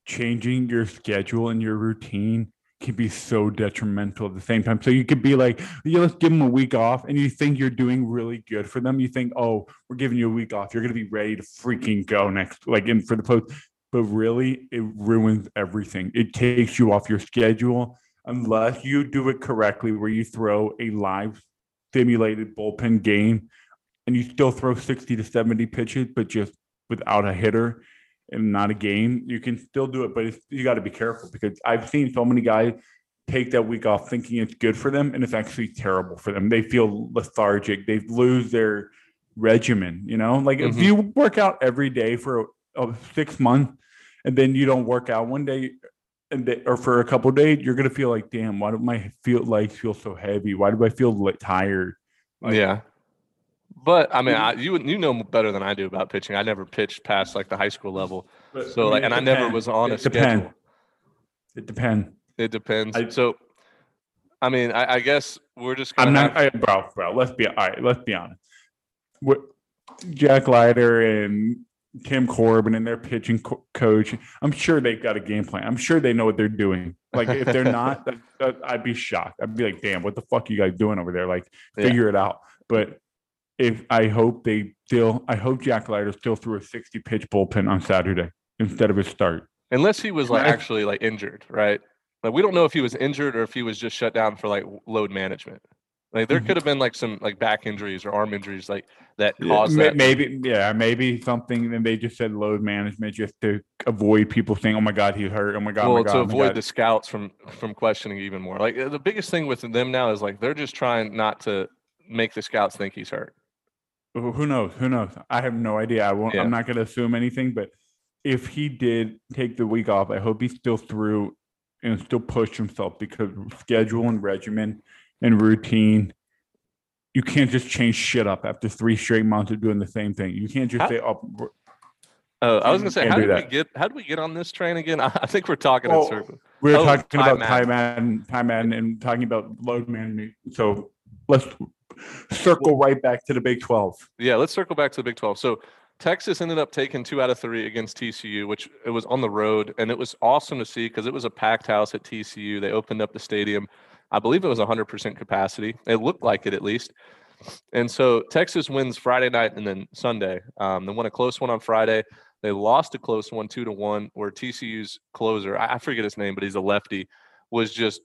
[SPEAKER 2] changing your schedule and your routine can be so detrimental at the same time. So you could be like, yeah, let's give them a week off, and you think you're doing really good for them. You think, oh, we're giving you a week off. You're gonna be ready to freaking go next, like in for the post. But really, it ruins everything. It takes you off your schedule unless you do it correctly, where you throw a live simulated bullpen game and you still throw 60 to 70 pitches, but just without a hitter and not a game, you can still do it, but it's, you got to be careful because I've seen so many guys take that week off thinking it's good for them, and it's actually terrible for them. They feel lethargic. They lose their regimen. You know, like if
[SPEAKER 1] Mhm.
[SPEAKER 2] you work out every day for a, a six months, and then you don't work out one day. And they, or for a couple of days, you're gonna feel like, damn, why do my feel legs feel so heavy? Why do I feel li- tired? Like-
[SPEAKER 1] yeah. But I mean. I, you you know better than I do about pitching. I never pitched past like the high school level,
[SPEAKER 2] But,
[SPEAKER 1] so like, and I never was on a
[SPEAKER 2] It depends.
[SPEAKER 1] schedule.
[SPEAKER 2] It depends.
[SPEAKER 1] It depends.
[SPEAKER 2] I-
[SPEAKER 1] so, I mean, I, I guess we're just.
[SPEAKER 2] I'm not,
[SPEAKER 1] have-
[SPEAKER 2] I, bro, bro. Let's be all right. Let's be honest. What Jack Leiter and Tim Corbin and their pitching co- coach, I'm sure they've got a game plan. I'm sure they know what they're doing. Like if they're not, that, that- I'd be shocked. I'd be like, damn, what the fuck are you guys doing over there? Like
[SPEAKER 1] Yeah.
[SPEAKER 2] figure it out. But if I hope they still, I hope Jack Leiter still threw a 60 pitch bullpen on Saturday instead of his start.
[SPEAKER 1] unless he was like actually like injured, right? Like we don't know if he was injured or if he was just shut down for like load management. Like there
[SPEAKER 2] Mhm.
[SPEAKER 1] could have been like some like back injuries or arm injuries like that caused
[SPEAKER 2] ma-
[SPEAKER 1] that.
[SPEAKER 2] Maybe, yeah, maybe something. And they just said load management just to avoid people saying, "Oh my god, he's hurt." Oh my god, oh
[SPEAKER 1] well,
[SPEAKER 2] my god,
[SPEAKER 1] to
[SPEAKER 2] oh my
[SPEAKER 1] avoid
[SPEAKER 2] God."
[SPEAKER 1] the scouts from from questioning even more. Like the biggest thing with them now is like they're just trying not to make the scouts think he's hurt.
[SPEAKER 2] Who who knows? Who knows? I have no idea. I won't.
[SPEAKER 1] Yeah.
[SPEAKER 2] I'm not going to assume anything. But if he did take the week off, I hope he still threw and still pushed himself because schedule and regimen and routine. You can't just change shit up after three straight months of doing the same thing. You can't just
[SPEAKER 1] How-
[SPEAKER 2] say, "Oh,
[SPEAKER 1] Uh, I was gonna say, how
[SPEAKER 2] do
[SPEAKER 1] did we get how did we get on this train again? I, I think we're talking
[SPEAKER 2] Well,
[SPEAKER 1] in circles.
[SPEAKER 2] we're
[SPEAKER 1] Oh,
[SPEAKER 2] talking
[SPEAKER 1] Ty
[SPEAKER 2] about Ty Madden, Ty Madden, and talking about load management. So let's circle right back to the Big Twelve.
[SPEAKER 1] Yeah, let's circle back to the Big 12. So Texas ended up taking two out of three against TCU, which it was on the road, and it was awesome to see because it was a packed house at TCU. They opened up the stadium. I believe it was 100% capacity. It looked like it at least. And so Texas wins Friday night and then Sunday. Um, they won a close one on Friday. They lost a close one, two to one, where TCU's closer, I, forget his name, but he's a lefty, was just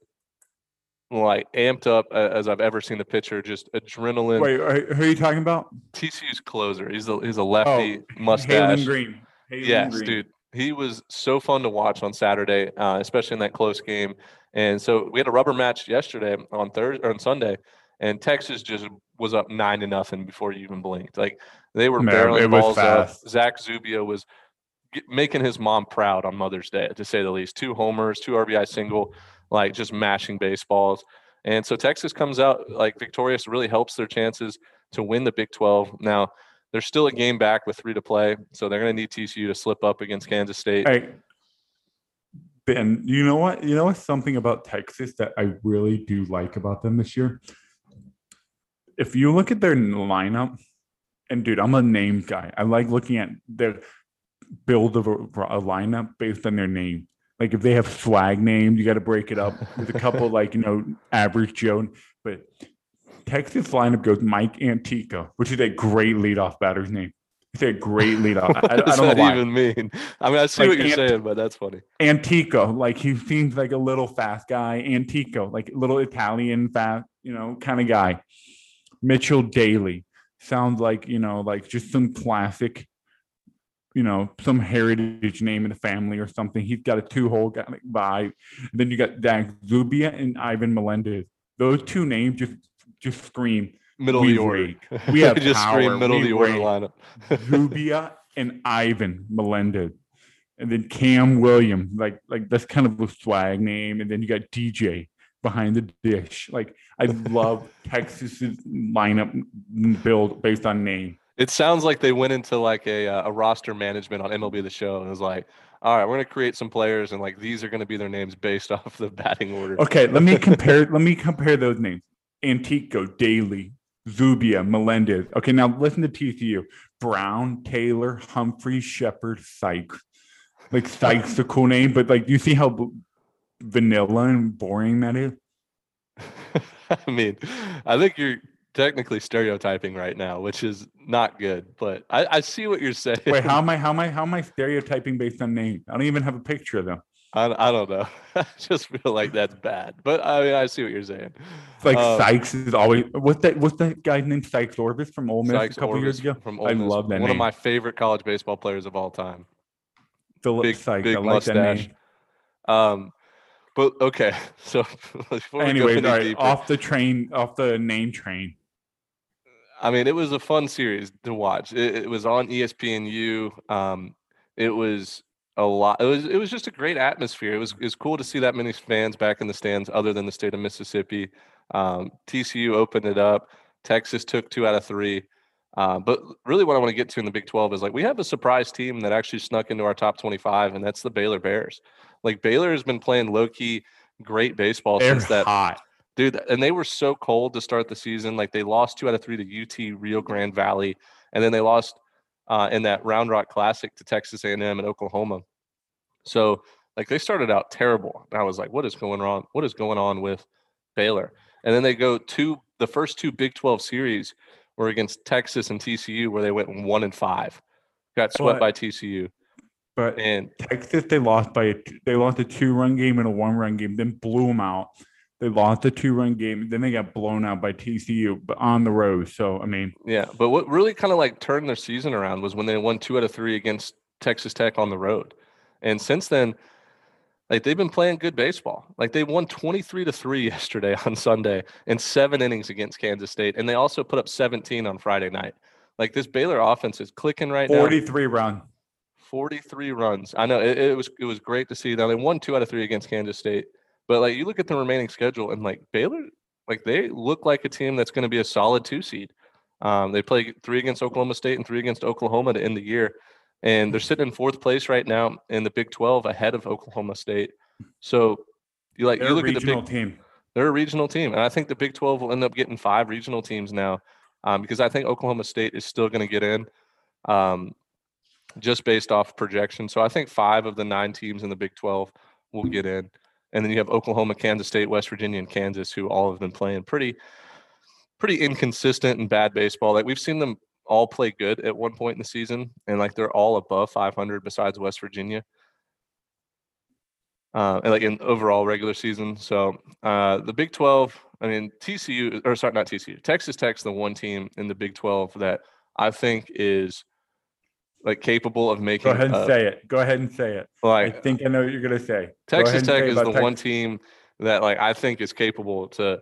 [SPEAKER 1] like amped up as I've ever seen the pitcher, just adrenaline.
[SPEAKER 2] Wait, who are you talking about?
[SPEAKER 1] TCU's closer. He's a he's a lefty mustache.
[SPEAKER 2] Haylen Green. Haylen
[SPEAKER 1] Yes,
[SPEAKER 2] Green.
[SPEAKER 1] dude. He was so fun to watch on Saturday, uh, especially in that close game. And so we had a rubber match yesterday on Thursday or on Sunday, and Texas just was up nine to nothing before you even blinked. Like they were
[SPEAKER 2] Man,
[SPEAKER 1] barreling balls up. Zach Zubia was making his mom proud on Mother's Day, to say the least. Two homers, two RBI single, like just mashing baseballs. And so Texas comes out like victorious, really helps their chances to win the Big 12. Now, they're still a game back with three to play, so they're going to need TCU to slip up against Kansas State.
[SPEAKER 2] Hey, Ben, you know what? You know what's something about Texas that I really do like about them this year? If you look at their lineup, and dude, I'm a name guy. I like looking at their build of a, a lineup based on their name. Like if they have flag names, you got to break it up with a couple like you know average Joe. But Texas lineup goes Mike Antico, which is a great leadoff batter's name. A great leadoff. I, I
[SPEAKER 1] What does
[SPEAKER 2] don't know
[SPEAKER 1] that
[SPEAKER 2] why.
[SPEAKER 1] even mean? I mean, I see
[SPEAKER 2] Like
[SPEAKER 1] what you're
[SPEAKER 2] Ant-
[SPEAKER 1] saying, but that's funny.
[SPEAKER 2] Antico, like he seems like a little fast guy. Antico, like a little Italian fast, you know, kind of guy. Mitchell Daly sounds like you know, like just some classic, you know, some heritage name in the family or something. He's got a two-hole guy vibe. then you got Zach Zubia and Ivan Melendez. Those two names just just scream
[SPEAKER 1] Middle of the order.
[SPEAKER 2] We have
[SPEAKER 1] just
[SPEAKER 2] power.
[SPEAKER 1] scream middle of the order lineup.
[SPEAKER 2] Zubia and Ivan Melendez. And then Cam William, like like that's kind of a swag name. And then you got DJ behind the dish. Like I love Texas's lineup build based on name.
[SPEAKER 1] It sounds like they went into like a uh, a roster management on MLB The Show and was like, all right, we're gonna create some players and like these are gonna be their names based off the batting order.
[SPEAKER 2] Okay, let me compare. let me compare those names: Antico, Daly, Zubia, Melendez. Okay, now listen to TCU: Brown, Taylor, Humphrey, Shepard, Sikes. Like Sikes, the cool name, but like, you see how b- vanilla and boring that is?
[SPEAKER 1] I mean, I think you're technically stereotyping right now, which is not good. But I, I see what you're saying.
[SPEAKER 2] Wait, how am I? How am I? How am I stereotyping based on name? I don't even have a picture of them.
[SPEAKER 1] I, I don't know. I just feel like that's bad. But I mean, I see what you're saying.
[SPEAKER 2] It's like
[SPEAKER 1] Um,
[SPEAKER 2] Sykes is always what's that? What's that guy named Sykes Orvis from Ole Miss
[SPEAKER 1] Sykes
[SPEAKER 2] a couple years ago?
[SPEAKER 1] from
[SPEAKER 2] I
[SPEAKER 1] Ole Miss,
[SPEAKER 2] love that
[SPEAKER 1] One
[SPEAKER 2] name.
[SPEAKER 1] of my favorite college baseball players of all time.
[SPEAKER 2] Philip
[SPEAKER 1] big-
[SPEAKER 2] Sykes.
[SPEAKER 1] big
[SPEAKER 2] I like that
[SPEAKER 1] mustache.
[SPEAKER 2] name.
[SPEAKER 1] Um, but okay, so anyway, we go
[SPEAKER 2] Anyways,
[SPEAKER 1] any
[SPEAKER 2] all right,
[SPEAKER 1] deeper,
[SPEAKER 2] off the train, off the name train.
[SPEAKER 1] I mean, it was a fun series to watch. It, it was on ESPNU. Um, it was a lot. It was it was just a great atmosphere. It was it was cool to see that many fans back in the stands, other than the state of Mississippi. Um, TCU opened it up. Texas took two out of three. Uh, but really, what I want to get to in the Big 12 is like we have a surprise team that actually snuck into our top 25, and that's the Baylor Bears. Like Baylor has been playing low key great baseball
[SPEAKER 2] They're
[SPEAKER 1] since that
[SPEAKER 2] hot.
[SPEAKER 1] dude and they were so cold to start the season like they lost two out of three to ut rio grande valley and then they lost uh, in that round rock classic to texas a&m and oklahoma. So like they started out terrible and i was like what is going on what is going on with baylor? And then they go to the first two big 12 series were against texas and tcu where they went one and five got swept
[SPEAKER 2] But-
[SPEAKER 1] by tcu
[SPEAKER 2] But
[SPEAKER 1] and
[SPEAKER 2] Texas, they lost by a, they lost a two run game and a one run game, then blew them out. They lost a two run game, then they got blown out by TCU, but on the road. So I mean,
[SPEAKER 1] Yeah, but what really kind of like turned their season around was when they won two out of three against Texas Tech on the road. And since then, like they've been playing good baseball. Like they won 23 to 3 yesterday on Sunday in seven innings against Kansas State. And they also put up 17 on Friday night. Like this Baylor offense is clicking right now.
[SPEAKER 2] forty three run.
[SPEAKER 1] 43 runs. I know it, it was it was great to see. Now they won two out of three against Kansas State, but like you look at the remaining schedule and like Baylor, like they look like a team that's going to be a solid two seed. Um, they play three against Oklahoma State and three against Oklahoma to end the year, and they're sitting in fourth place right now in the Big 12 ahead of Oklahoma State. So you like
[SPEAKER 2] They're
[SPEAKER 1] you look at the Big
[SPEAKER 2] team.
[SPEAKER 1] they're a regional team, and I think the Big 12 will end up getting five regional teams now, um, because I think Oklahoma State is still going to get in, um, just based off projection. So I think five of the nine teams in the Big 12 will get in, and then you have Oklahoma, Kansas State, West Virginia, and Kansas, who all have been playing pretty, pretty inconsistent and bad baseball. Like we've seen them all play good at one point in the season, and like they're all above 500 besides West Virginia uh, and like in overall regular season. So uh, the Big 12, I mean, TCU, or sorry, not TCU, Texas Tech's the one team in the Big 12 that I think is like capable of making.
[SPEAKER 2] Go ahead and
[SPEAKER 1] uh,
[SPEAKER 2] say it. Go ahead and say it. I think I know what you're gonna say.
[SPEAKER 1] Texas Tech
[SPEAKER 2] say
[SPEAKER 1] is the
[SPEAKER 2] about
[SPEAKER 1] one team that like I think is capable to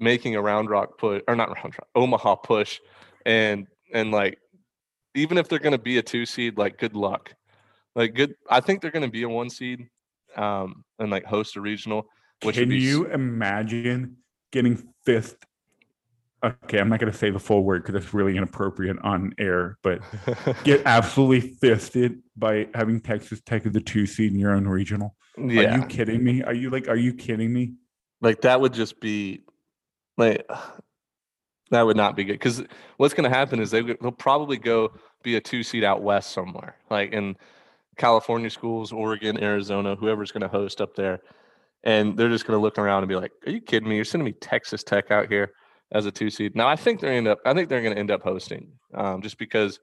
[SPEAKER 1] making a round rock push or not round rock Omaha push, and and like even if they're going to be a two seed, like good luck. Like good, I think they're going to be a one seed, um, and like host a regional. Which
[SPEAKER 2] Can
[SPEAKER 1] be
[SPEAKER 2] you imagine getting fifth? Okay, I'm not gonna say the full word because it's really inappropriate on air, but get absolutely fisted by having Texas Tech as the two seed in your own regional.
[SPEAKER 1] yeah,
[SPEAKER 2] Are you kidding me? Are you like, are you kidding me?
[SPEAKER 1] like that would just be like that would not be good because what's going to happen is they they'll probably go be a two seed out west somewhere like in california schools oregon arizona whoever's going to host up there and they're just going to look around and be like are you kidding me you're sending me texas tech out here as a two seed now i think they're end up i think they're going to end up hosting um, just because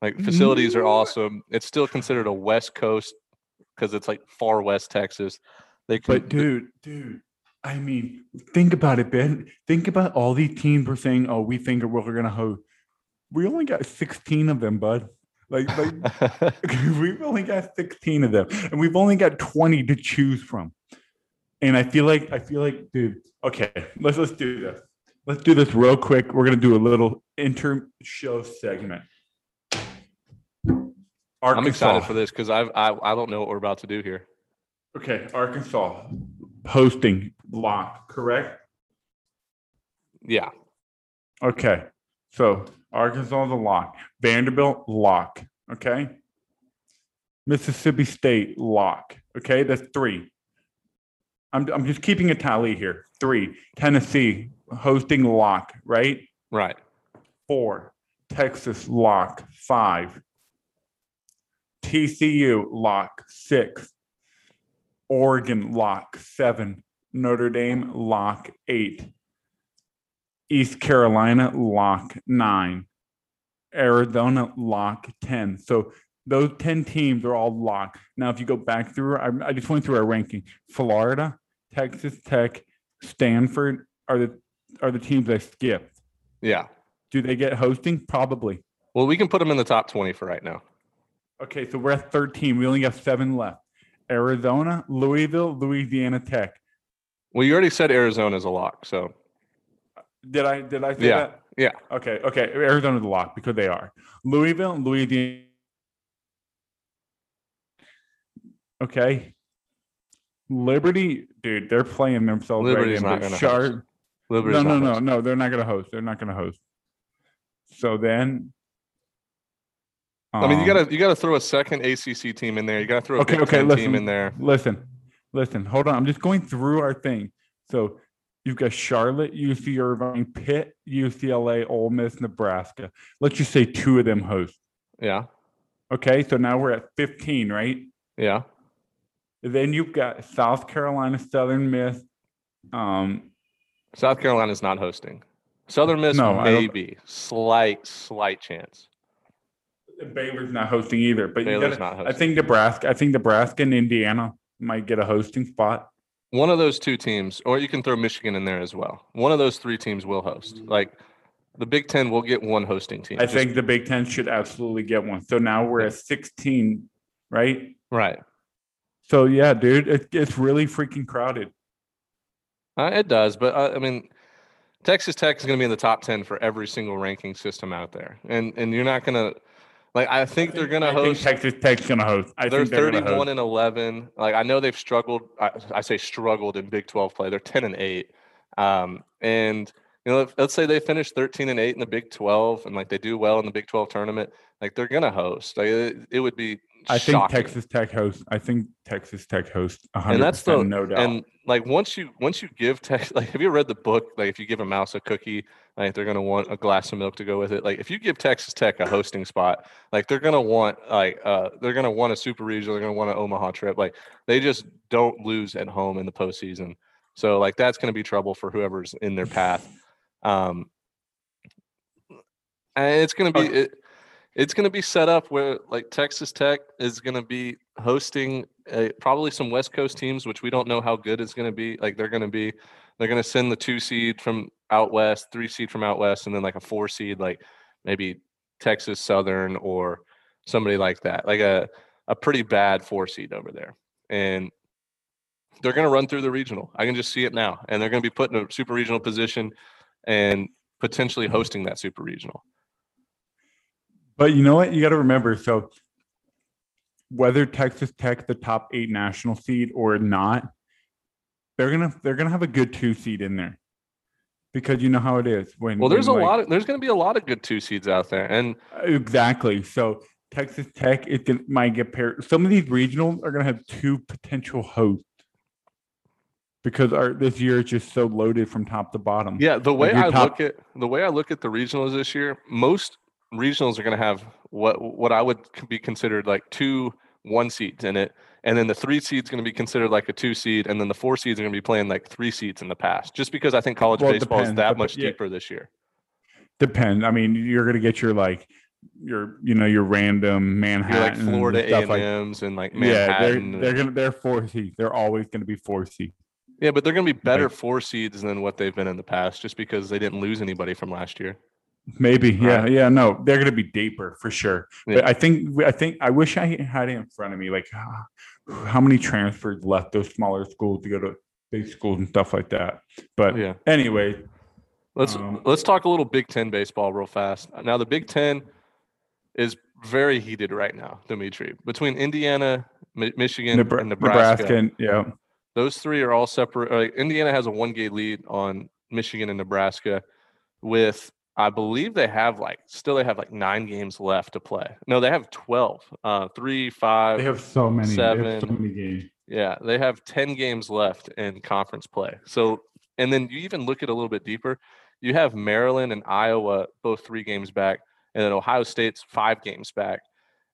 [SPEAKER 1] like facilities are awesome it's still considered a west coast because it's like far west texas they can
[SPEAKER 2] But dude, dude, I mean, think about it, Ben. Think about all these teams were saying, "Oh, we think we're gonna host." We only got 16 of them, bud. Like, like we've only got 16 of them, and we've only got 20 to choose from. And I feel like I feel like, dude. Okay, let's let's do this. Let's do this real quick. We're gonna do a little inter show segment.
[SPEAKER 1] I'm excited for this because I, I don't know what we're about to do here.
[SPEAKER 2] Okay, Arkansas hosting lock, correct?
[SPEAKER 1] Yeah.
[SPEAKER 2] Okay, so Arkansas is a lock. Vanderbilt, lock. Okay. Mississippi State, lock. Okay. That's three. I'm, I'm just keeping a tally here. Three. Tennessee, hosting lock, right?
[SPEAKER 1] Right.
[SPEAKER 2] Four. Texas, lock. Five. TCU, lock. Six. Oregon, lock. Seven. Notre Dame, lock. Eight. East Carolina, lock. Nine. Arizona, lock. 10. So those 10 teams are all locked. Now, if you go back through, I, I just went through our ranking. Florida, Texas Tech, Stanford are the are the teams I skipped.
[SPEAKER 1] Yeah.
[SPEAKER 2] Do they get hosting? Probably.
[SPEAKER 1] Well, we can put them in the top 20 for right now.
[SPEAKER 2] Okay, so we're at 13. We only got seven left. Arizona, Louisville, Louisiana Tech.
[SPEAKER 1] Well, you already said Arizona's a lock. So,
[SPEAKER 2] Did I did I say
[SPEAKER 1] Yeah,
[SPEAKER 2] that?
[SPEAKER 1] yeah.
[SPEAKER 2] Okay, okay. Arizona's a lock because they are. Louisville, Louisiana. Okay. Liberty, dude, they're playing themselves
[SPEAKER 1] Liberty's
[SPEAKER 2] right
[SPEAKER 1] not
[SPEAKER 2] in.
[SPEAKER 1] gonna
[SPEAKER 2] Char-
[SPEAKER 1] host. Liberty's
[SPEAKER 2] no, no, no,
[SPEAKER 1] hosting.
[SPEAKER 2] no. They're not going to host. They're not going to host. So then,
[SPEAKER 1] I mean, you
[SPEAKER 2] um,
[SPEAKER 1] gotta you gotta throw a second ACC team in there. You gotta throw a
[SPEAKER 2] Okay,
[SPEAKER 1] Big
[SPEAKER 2] okay,
[SPEAKER 1] Ten
[SPEAKER 2] listen.
[SPEAKER 1] team in there.
[SPEAKER 2] listen, listen. Hold on. I'm just going through our thing. So you've got Charlotte, UC Irvine, Pitt, UCLA, Ole Miss, Nebraska. Let's just say two of them host.
[SPEAKER 1] Yeah,
[SPEAKER 2] Okay, so now we're at 15, right?
[SPEAKER 1] yeah.
[SPEAKER 2] Then you've got South Carolina, Southern Miss. Um,
[SPEAKER 1] South Carolina's not hosting. Southern Miss
[SPEAKER 2] No,
[SPEAKER 1] maybe slight slight chance.
[SPEAKER 2] Baylor's not hosting either, but
[SPEAKER 1] Baylor's
[SPEAKER 2] gotta,
[SPEAKER 1] not
[SPEAKER 2] I think Nebraska. I think Nebraska and Indiana might get a hosting spot.
[SPEAKER 1] One of those two teams, or you can throw Michigan in there as well. One of those three teams will host. Mm-hmm. Like the Big Ten will get one hosting team.
[SPEAKER 2] I
[SPEAKER 1] Just-
[SPEAKER 2] think the Big Ten should absolutely get one. So now we're at 16, right?
[SPEAKER 1] right.
[SPEAKER 2] So yeah, dude, it, it's really freaking crowded.
[SPEAKER 1] Uh, it does, but uh, I mean, Texas Tech is going to be in the top ten for every single ranking system out there, and and you're not going to like. I think they're going to
[SPEAKER 2] I think
[SPEAKER 1] host.
[SPEAKER 2] Texas Tech's gonna host. I
[SPEAKER 1] they're
[SPEAKER 2] think they're
[SPEAKER 1] 31
[SPEAKER 2] host.
[SPEAKER 1] and 11. Like I know they've struggled. I, I say struggled in Big 12 play. They're 10 and 8. Um, and you know, if, let's say they finish 13 and 8 in the Big 12, and like they do well in the Big 12 tournament, like they're gonna host. Like it, it would be.
[SPEAKER 2] I think. Texas Tech hosts. I think Texas Tech hosts. 100
[SPEAKER 1] and that's the
[SPEAKER 2] no doubt.
[SPEAKER 1] and like once you once you give Tex like have you read the book like if you give a mouse a cookie like they're gonna want a glass of milk to go with it like if you give Texas Tech a hosting spot like they're gonna want like uh they're gonna want a super regional they're gonna want an Omaha trip like they just don't lose at home in the postseason so like that's gonna be trouble for whoever's in their path um and it's gonna be it, it's going to be set up where like Texas Tech is going to be hosting uh probably some West Coast teams, which we don't know how good it's going to be. Like they're going to be, they're going to send the two seed from out west, three seed from out west, and then like a four seed, like maybe Texas Southern or somebody like that, like a a pretty bad four seed over there, and they're going to run through the regional. I can just see it now, and they're going to be put in a super regional position and potentially hosting that super regional.
[SPEAKER 2] But you know what? You got to remember. So whether Texas Tech the top eight national seed or not, they're gonna they're gonna have a good two seed in there because you know how it is when.
[SPEAKER 1] Well, there's a
[SPEAKER 2] like-
[SPEAKER 1] lot of there's going to be a lot of good two seeds out there, and
[SPEAKER 2] exactly. So Texas Tech it might get paired. Some of these regionals are gonna have two potential hosts because our this year is just so loaded from top to bottom.
[SPEAKER 1] yeah, the way
[SPEAKER 2] your
[SPEAKER 1] I
[SPEAKER 2] top-
[SPEAKER 1] look at the way I look at the regionals this year, most regionals are going to have what what I would be considered like two one seeds in it, and then the three seeds going to be considered like a two seed, and then the four seeds are going to be playing like three seeds in the past, just because I think college
[SPEAKER 2] Well,
[SPEAKER 1] baseball is that
[SPEAKER 2] dep-
[SPEAKER 1] much
[SPEAKER 2] yeah.
[SPEAKER 1] deeper this year.
[SPEAKER 2] Depend. I mean, you're gonna get your like your you know your random
[SPEAKER 1] You're like Florida A and
[SPEAKER 2] like
[SPEAKER 1] M's and like
[SPEAKER 2] yeah, they're they're gonna they're four seeds. They're always gonna be four seeds.
[SPEAKER 1] Yeah, but they're going to be better
[SPEAKER 2] Right.
[SPEAKER 1] four seeds than what they've been in the past, just because they didn't lose anybody from last year.
[SPEAKER 2] Maybe, yeah,
[SPEAKER 1] Right.
[SPEAKER 2] yeah. No, they're gonna be deeper for sure. But I think I think I wish I had it in front of me. Like, how many transfers left those smaller schools to go to big schools and stuff like that. But
[SPEAKER 1] Yeah.
[SPEAKER 2] anyway,
[SPEAKER 1] Let's
[SPEAKER 2] Um,
[SPEAKER 1] let's talk a little Big Ten baseball real fast. Now the Big Ten is very heated right now, Dimitri. Between Indiana, Mi- Michigan,
[SPEAKER 2] Nebra-
[SPEAKER 1] and Nebraska,
[SPEAKER 2] Nebraska, and yeah,
[SPEAKER 1] those three are all separate. Like Indiana has a one game lead on Michigan and Nebraska, with I believe they have like still they have like nine games left to play. No, they have twelve. Uh, three, five.
[SPEAKER 2] They have so many. They have so
[SPEAKER 1] seven.
[SPEAKER 2] many games.
[SPEAKER 1] Yeah, they have 10 games left in conference play. So, and then you even look at a little bit deeper. You have Maryland and Iowa both three games back, and then Ohio State's five games back.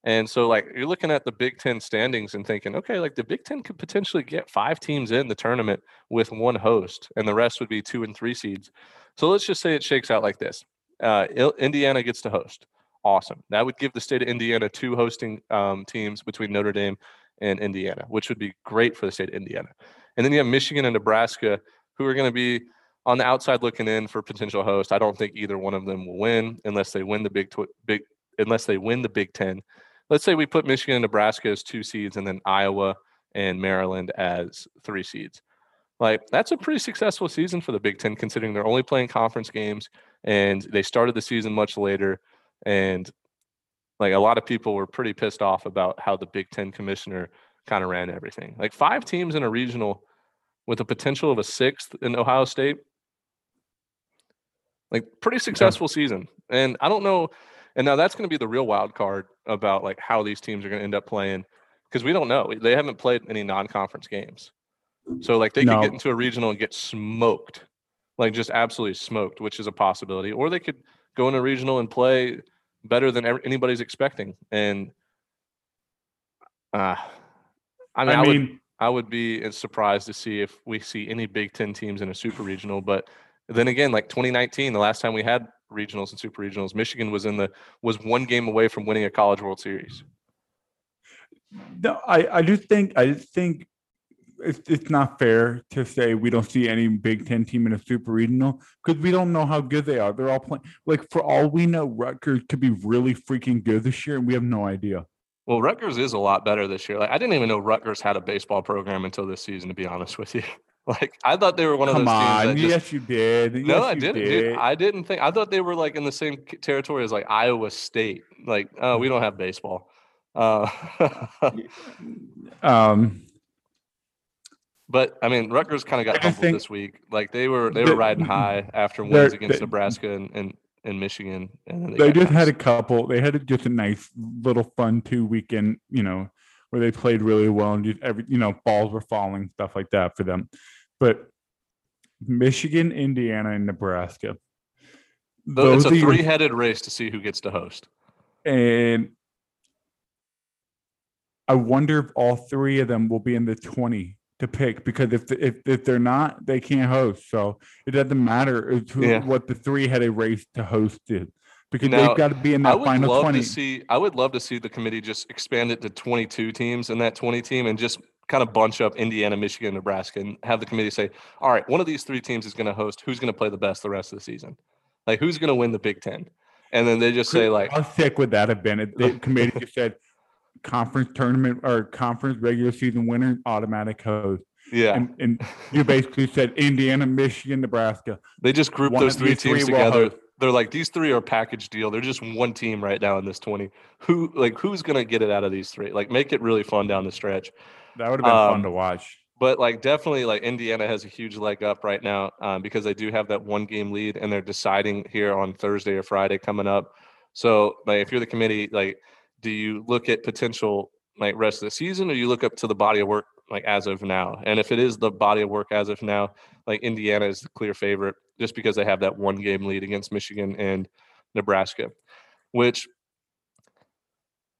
[SPEAKER 1] And so, like, you're looking at the Big Ten standings and thinking, okay, like the Big Ten could potentially get five teams in the tournament with one host, and the rest would be two and three seeds. So, let's just say it shakes out like this uh, Indiana gets to host. Awesome. That would give the state of Indiana two hosting um, teams between Notre Dame and Indiana, which would be great for the state of Indiana. And then you have Michigan and Nebraska, who are going to be on the outside looking in for potential host. I don't think either one of them will win unless they win the Big Tw- Big unless they win the Big Ten. Let's say we put Michigan and Nebraska as two seeds, and then Iowa and Maryland as three seeds. Like that's a pretty successful season for the Big Ten, considering they're only playing conference games and they started the season much later. And like a lot of people were pretty pissed off about how the Big Ten commissioner kind of ran everything. Like five teams in a regional with the potential of a sixth in Ohio State. Like pretty successful season. And I don't know. And now that's going to be the real wild card about like how these teams are going to end up playing because we don't know. They haven't played any non-conference games. So like they could get into a regional and get smoked. Like just absolutely smoked, which is a possibility. Or they could go in a regional and play better than ever, anybody's expecting. And uh, I mean, I,
[SPEAKER 2] I
[SPEAKER 1] would I would be surprised to see if we see any Big Ten teams in a super regional. But then again, like 2019, the last time we had regionals and super regionals, Michigan was in the was one game away from winning a College World Series.
[SPEAKER 2] no, I, I just think I think it's it's not fair to say we don't see any Big Ten team in a super regional because we don't know how good they are. They're all playing like for all we know, Rutgers could be really freaking good this year, and we have no idea.
[SPEAKER 1] Well, Rutgers is a lot better this year. Like I didn't even know Rutgers had a baseball program until this season. To be honest with you, like I thought they were one of
[SPEAKER 2] Come
[SPEAKER 1] those
[SPEAKER 2] on,
[SPEAKER 1] teams that just
[SPEAKER 2] yes, you did.
[SPEAKER 1] No, I didn't.
[SPEAKER 2] did.
[SPEAKER 1] Dude. I didn't think. I thought they were like in the same territory as like Iowa State. Like, oh, we don't have baseball. Uh,
[SPEAKER 2] um,
[SPEAKER 1] but I mean, Rutgers kind of got
[SPEAKER 2] just
[SPEAKER 1] humbled
[SPEAKER 2] think
[SPEAKER 1] this week. Like they were they
[SPEAKER 2] the-
[SPEAKER 1] were riding high after wins against
[SPEAKER 2] they-
[SPEAKER 1] Nebraska and, and and Michigan, and they,
[SPEAKER 2] they just
[SPEAKER 1] kinda
[SPEAKER 2] had a couple. They had a, just a nice little fun two weekend, you know, where they played really well and every, you know, balls were falling, stuff like that for them. But Michigan, Indiana, and Nebraska.
[SPEAKER 1] It's a three headed race to see who gets to host.
[SPEAKER 2] and I wonder if all three of them will be in the 20 to pick because if the, if if they're not, they can't host. So it doesn't matter uh, who,
[SPEAKER 1] Yeah.
[SPEAKER 2] what the three headed race to host is because
[SPEAKER 1] Now,
[SPEAKER 2] they've got to be in
[SPEAKER 1] I
[SPEAKER 2] that
[SPEAKER 1] would
[SPEAKER 2] final
[SPEAKER 1] love
[SPEAKER 2] 20.
[SPEAKER 1] to see. I would love to see the committee just expand it to 22 teams in that 20 team and just kind of bunch up Indiana, Michigan, Nebraska, and have the committee say, "All right, one of these three teams is going to host. Who's going to play the best the rest of the season? Like, who's going to win the Big Ten? And then they just say, like,
[SPEAKER 2] how sick would that have been? If the committee just said conference tournament or conference regular season winner automatic host,
[SPEAKER 1] yeah,
[SPEAKER 2] and, and you basically said Indiana, Michigan, Nebraska.
[SPEAKER 1] they just
[SPEAKER 2] grouped
[SPEAKER 1] those three teams
[SPEAKER 2] three
[SPEAKER 1] together. They're like, these three are a package deal. They're just one team right now in this 20. Who, like, who's going to get it out of these three? Like, make it really fun down the stretch.
[SPEAKER 2] That would have been fun
[SPEAKER 1] Um,
[SPEAKER 2] to watch.
[SPEAKER 1] but like definitely like Indiana has a huge leg up right now um, because they do have that one game lead and they're deciding here on Thursday or Friday coming up. So like if you're the committee, like do you look at potential like rest of the season or you look up to the body of work like as of now? And if it is the body of work as of now, like Indiana is the clear favorite just because they have that one game lead against Michigan and Nebraska, which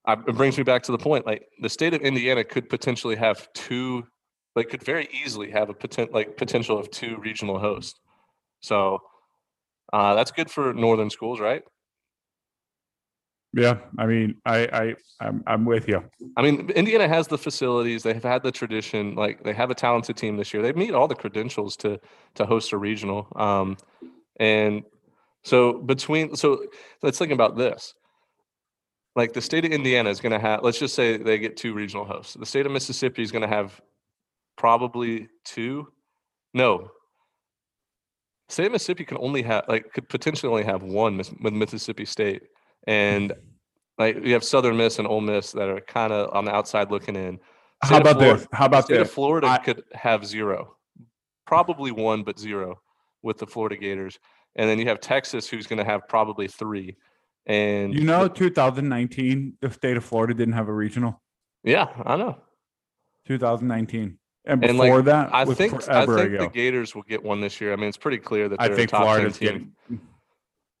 [SPEAKER 1] it brings me back to the point like the state of Indiana could potentially have two like could very easily have a potent like potential of two regional hosts. So uh, that's good for northern schools, right?
[SPEAKER 2] Yeah, I mean, I, I, I'm, I'm with you.
[SPEAKER 1] I mean, Indiana has the facilities. They have had the tradition. Like they have a talented team this year. They meet all the credentials to to host a regional. Um, and so between so let's think about this. Like the state of Indiana is going to have. Let's just say they get two regional hosts. The state of Mississippi is going to have probably two. No. State of Mississippi can only have like could potentially only have one with Mississippi State, and like you have Southern Miss and Ole Miss that are kind of on the outside looking in. State
[SPEAKER 2] How about
[SPEAKER 1] Florida-
[SPEAKER 2] this? How about
[SPEAKER 1] state
[SPEAKER 2] this?
[SPEAKER 1] of Florida
[SPEAKER 2] I-
[SPEAKER 1] could have zero, probably one, but zero with the Florida Gators. and then you have Texas, who's going to have probably three. And
[SPEAKER 2] You know, 2019, the state of Florida didn't have a regional.
[SPEAKER 1] yeah, I know.
[SPEAKER 2] 2019, and
[SPEAKER 1] And,
[SPEAKER 2] before
[SPEAKER 1] like,
[SPEAKER 2] that,
[SPEAKER 1] I think I think
[SPEAKER 2] ago.
[SPEAKER 1] the Gators will get one this year. I mean, it's pretty clear that
[SPEAKER 2] I think Florida's
[SPEAKER 1] 10 team.
[SPEAKER 2] getting.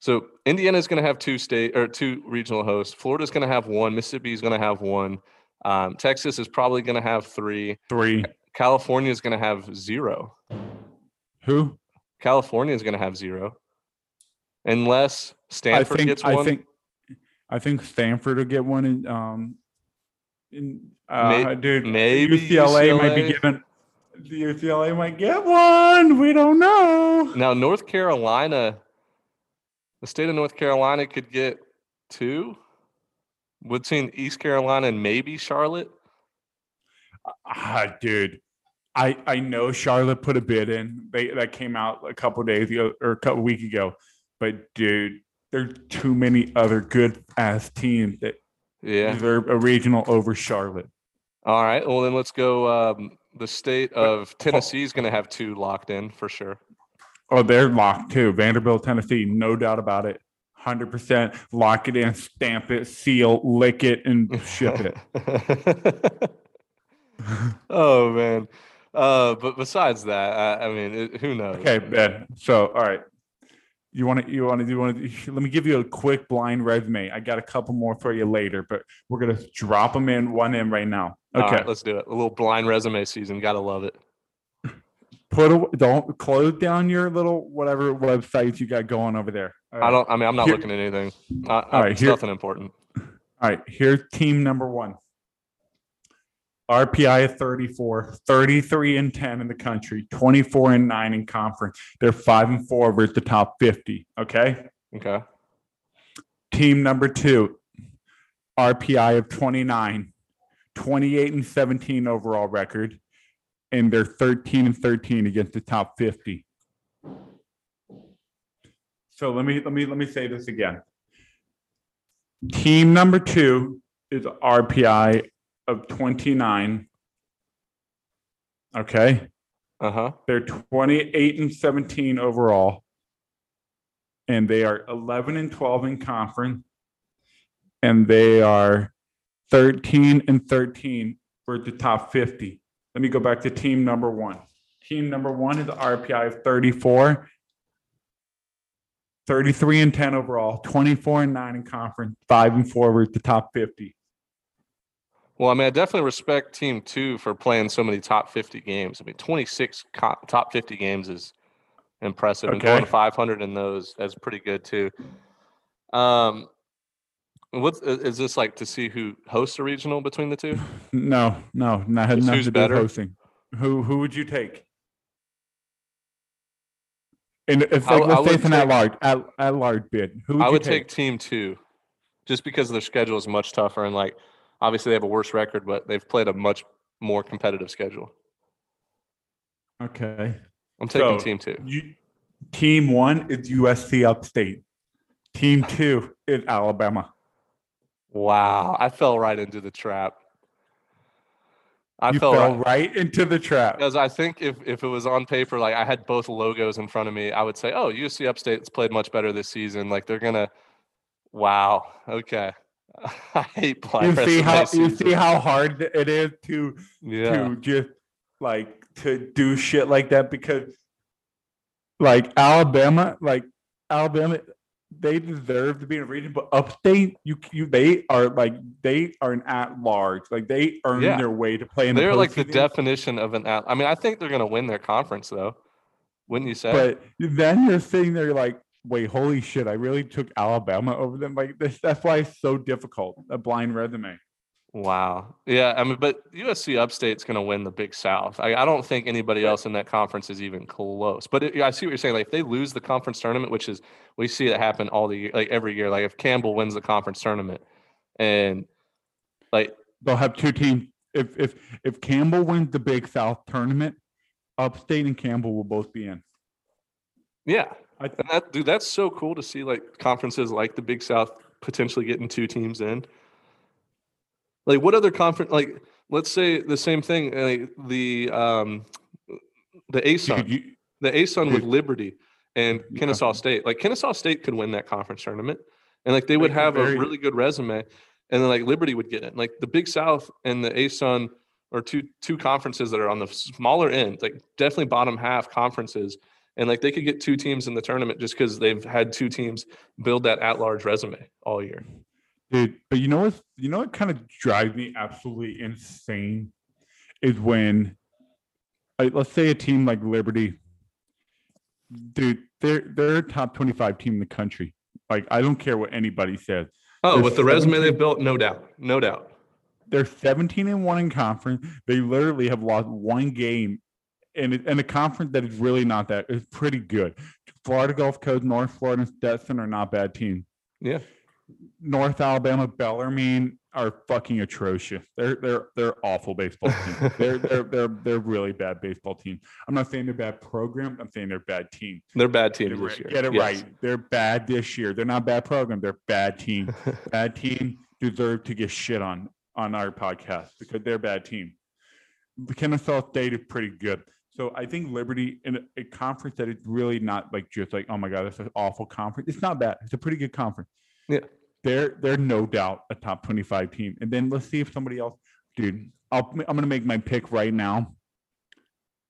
[SPEAKER 1] So Indiana is going to have two state or two regional hosts. Florida is going to have one. Mississippi is going to have one. Um, Texas is probably going to have three.
[SPEAKER 2] Three.
[SPEAKER 1] California is going to have zero.
[SPEAKER 2] Who?
[SPEAKER 1] California is going to have zero, unless Stanford
[SPEAKER 2] think.
[SPEAKER 1] gets
[SPEAKER 2] I think. I think Stanford will get one. In, um, in uh,
[SPEAKER 1] May-
[SPEAKER 2] dude,
[SPEAKER 1] maybe
[SPEAKER 2] UCLA, might be
[SPEAKER 1] UCLA.
[SPEAKER 2] given. UCLA might get one. We don't know.
[SPEAKER 1] now North Carolina, the state of North Carolina could get two. Between East Carolina and maybe Charlotte.
[SPEAKER 2] Ah, dude. I I know Charlotte put a bid in. They that came out a couple days ago or a couple week ago. But dude, there's too many other good ass teams that
[SPEAKER 1] Yeah.
[SPEAKER 2] deserve a regional over Charlotte.
[SPEAKER 1] All right. Well, then let's go. Um, the state of Tennessee is going to have two locked in for sure.
[SPEAKER 2] Oh, they're locked too. Vanderbilt, Tennessee, no doubt about it. Hundred percent. Lock it in, stamp it, seal, lick it, and ship it.
[SPEAKER 1] oh man. Uh, but besides that, I, I mean, it, who knows?
[SPEAKER 2] Okay, Ben. So, all right. You want to? You want to? You want to? Let me give you a quick blind resume. I got a couple more for you later, but we're gonna drop them in one in right now.
[SPEAKER 1] All
[SPEAKER 2] Okay.
[SPEAKER 1] right, let's do it. A little blind resume season. Gotta love it.
[SPEAKER 2] Put a, don't close down your little whatever websites you got going over there. All
[SPEAKER 1] I don't. I mean, I'm not
[SPEAKER 2] Here-
[SPEAKER 1] looking at anything. Uh,
[SPEAKER 2] All right, here-
[SPEAKER 1] nothing important.
[SPEAKER 2] All right, here's team number one. RPI of 34, 33 and 10 in the country, 24 and 9 in conference. They're 5 and 4 versus the top 50. Okay.
[SPEAKER 1] Okay.
[SPEAKER 2] Team number two, RPI of 29, 28 and 17 overall record, and they're 13 and 13 against the top 50. So let me let me let me say this again. Team number two is RPI of 29. Okay.
[SPEAKER 1] Uh huh.
[SPEAKER 2] They're 28 and 17 overall. And they are 11 and 12 in conference. And they are 13 and 13 for the top 50. Let me go back to team number one. Team number one is RPI of 34, 33 and 10 overall, 24 and 9 in conference, 5 and 4 with the top 50.
[SPEAKER 1] Well, I mean, I definitely respect Team Two for playing so many top 50 games. I mean, 26 co- top 50 games is impressive, and
[SPEAKER 2] Okay.
[SPEAKER 1] going 500 in those that's pretty good too. Um, what's this like to see who hosts a regional between the two?
[SPEAKER 2] No, no, not had nothing to do with
[SPEAKER 1] better?
[SPEAKER 2] hosting. Who who would you take? And if
[SPEAKER 1] I-
[SPEAKER 2] like,
[SPEAKER 1] I
[SPEAKER 2] let's say
[SPEAKER 1] would
[SPEAKER 2] it's an at large at, at large bid, who would
[SPEAKER 1] I would
[SPEAKER 2] take?
[SPEAKER 1] take Team Two, just because their schedule is much tougher, and like obviously they have a worse record, but they've played a much more competitive schedule.
[SPEAKER 2] Okay.
[SPEAKER 1] I'm taking
[SPEAKER 2] So,
[SPEAKER 1] Team Two.
[SPEAKER 2] You, team one is USC Upstate. Team two is Alabama.
[SPEAKER 1] Wow, I fell right into the trap. I
[SPEAKER 2] you
[SPEAKER 1] fell,
[SPEAKER 2] fell
[SPEAKER 1] right
[SPEAKER 2] right into the trap.
[SPEAKER 1] because I think if if it was on paper, like I had both logos in front of me, I would say, "Oh, UC Upstate's played much better this season. Like they're gonna." Wow. Okay. I hate playing.
[SPEAKER 2] You see how you see how hard it is to
[SPEAKER 1] Yeah.
[SPEAKER 2] to just like to do shit like that because like Alabama, like Alabama, they deserve to be in a region, but upstate, you you they are like they are an at large, like they earn
[SPEAKER 1] Yeah.
[SPEAKER 2] their way to play in
[SPEAKER 1] They're
[SPEAKER 2] the
[SPEAKER 1] like the definition of an. at- I mean, I think they're gonna win their conference though. Wouldn't you say?
[SPEAKER 2] But then you're sitting there like, wait, holy shit, I really took Alabama over them. Like this, that's why it's so difficult. A blind resume.
[SPEAKER 1] Wow. Yeah, I mean, but USC Upstate's going to win the Big South. I, I don't think anybody else in that conference is even close. But it, I see what you're saying. Like, if they lose the conference tournament, which is we see it happen all the year, like every year. Like, if Campbell wins the conference tournament, and like,
[SPEAKER 2] They'll have two teams. If if if Campbell wins the Big South tournament, Upstate and Campbell will both be in.
[SPEAKER 1] yeah,
[SPEAKER 2] I-
[SPEAKER 1] that dude, that's so cool to see. Like conferences like the Big South potentially getting two teams in. Like, what other conference? Like, let's say the same thing. Like the um, the ASUN.
[SPEAKER 2] you-
[SPEAKER 1] the ASUN with Liberty. and
[SPEAKER 2] Yeah.
[SPEAKER 1] Kennesaw State. Like Kennesaw State could win that conference tournament, and like they would have a really good resume, and then like Liberty would get it. Like the Big South and the ASUN are two two conferences that are on the smaller end, like definitely bottom half conferences, and like they could get two teams in the tournament just because they've had two teams build that at large resume all year.
[SPEAKER 2] Dude, but you know what? You know what kind of drives me absolutely insane is when, like, let's say a team like Liberty, dude, they're they're a top twenty five team in the country. Like, I don't care what anybody says.
[SPEAKER 1] Oh,
[SPEAKER 2] There's
[SPEAKER 1] with the resume they've built, no doubt, no doubt.
[SPEAKER 2] They're seventeen and one in conference. They literally have lost one game, and and a conference that is really not that is pretty good. Florida Gulf Coast, North Florida, and Stetson are not bad teams.
[SPEAKER 1] Yeah.
[SPEAKER 2] North Alabama, Bellarmine are fucking atrocious. They're they're they're awful baseball team. they're they're they're they're really bad baseball team. I'm not saying they're bad program. I'm saying they're bad team.
[SPEAKER 1] They're bad
[SPEAKER 2] team
[SPEAKER 1] this year.
[SPEAKER 2] Get it
[SPEAKER 1] Yes.
[SPEAKER 2] right. They're bad this year. They're not bad program. They're bad team. bad team deserve to get shit on on our podcast because they're bad team. The Kennesaw State is pretty good. So I think Liberty in a, a conference that is really not like just like oh my god, that's an awful conference. It's not bad. It's a pretty good conference.
[SPEAKER 1] Yeah.
[SPEAKER 2] They're they're no doubt a top 25 team. And then let's see if somebody else, dude. I'll I'm gonna make my pick right now.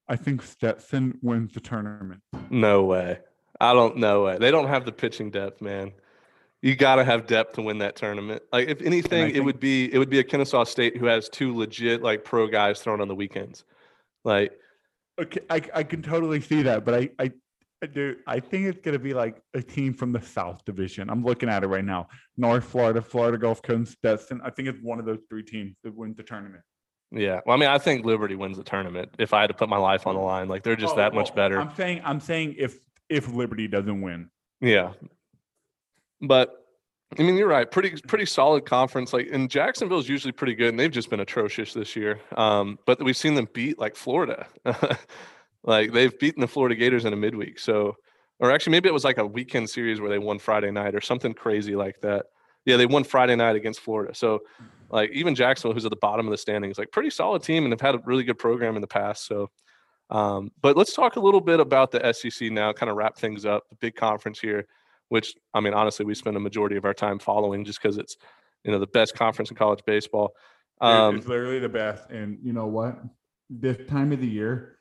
[SPEAKER 2] I think Stetson wins the tournament.
[SPEAKER 1] No way. I don't know way. They don't have the pitching depth, man. You got to have depth to win that tournament. Like if anything, it
[SPEAKER 2] think-
[SPEAKER 1] would be it would be a Kennesaw State who has two legit like pro guys thrown on the weekends. Like
[SPEAKER 2] Okay, I I can totally see that, but I I I do I think it's gonna be like a team from the South Division. I'm looking at it right now. North Florida, Florida Gulf Coast, Stetson. I think it's one of those three teams that wins the tournament.
[SPEAKER 1] yeah, well, I mean, I think Liberty wins the tournament if I had to put my life on the line. Like they're just
[SPEAKER 2] Oh,
[SPEAKER 1] that much
[SPEAKER 2] oh,
[SPEAKER 1] better.
[SPEAKER 2] I'm saying I'm saying if if Liberty doesn't win.
[SPEAKER 1] Yeah. But I mean, you're right. Pretty pretty solid conference. Like and Jacksonville's usually pretty good, and they've just been atrocious this year. Um, but we've seen them beat like Florida. like they've beaten the Florida Gators in a midweek. So or actually maybe it was like a weekend series where they won Friday night or something crazy like that. Yeah, they won Friday night against Florida. So like even Jacksonville, who's at the bottom of the standings, like pretty solid team and have had a really good program in the past. So um, but let's talk a little bit about the SEC now, kind of wrap things up. The big conference here which I mean, honestly, we spend a majority of our time following just because it's, you know, the best conference in college baseball. Um,
[SPEAKER 2] it's literally the best. And you know what? This time of the year,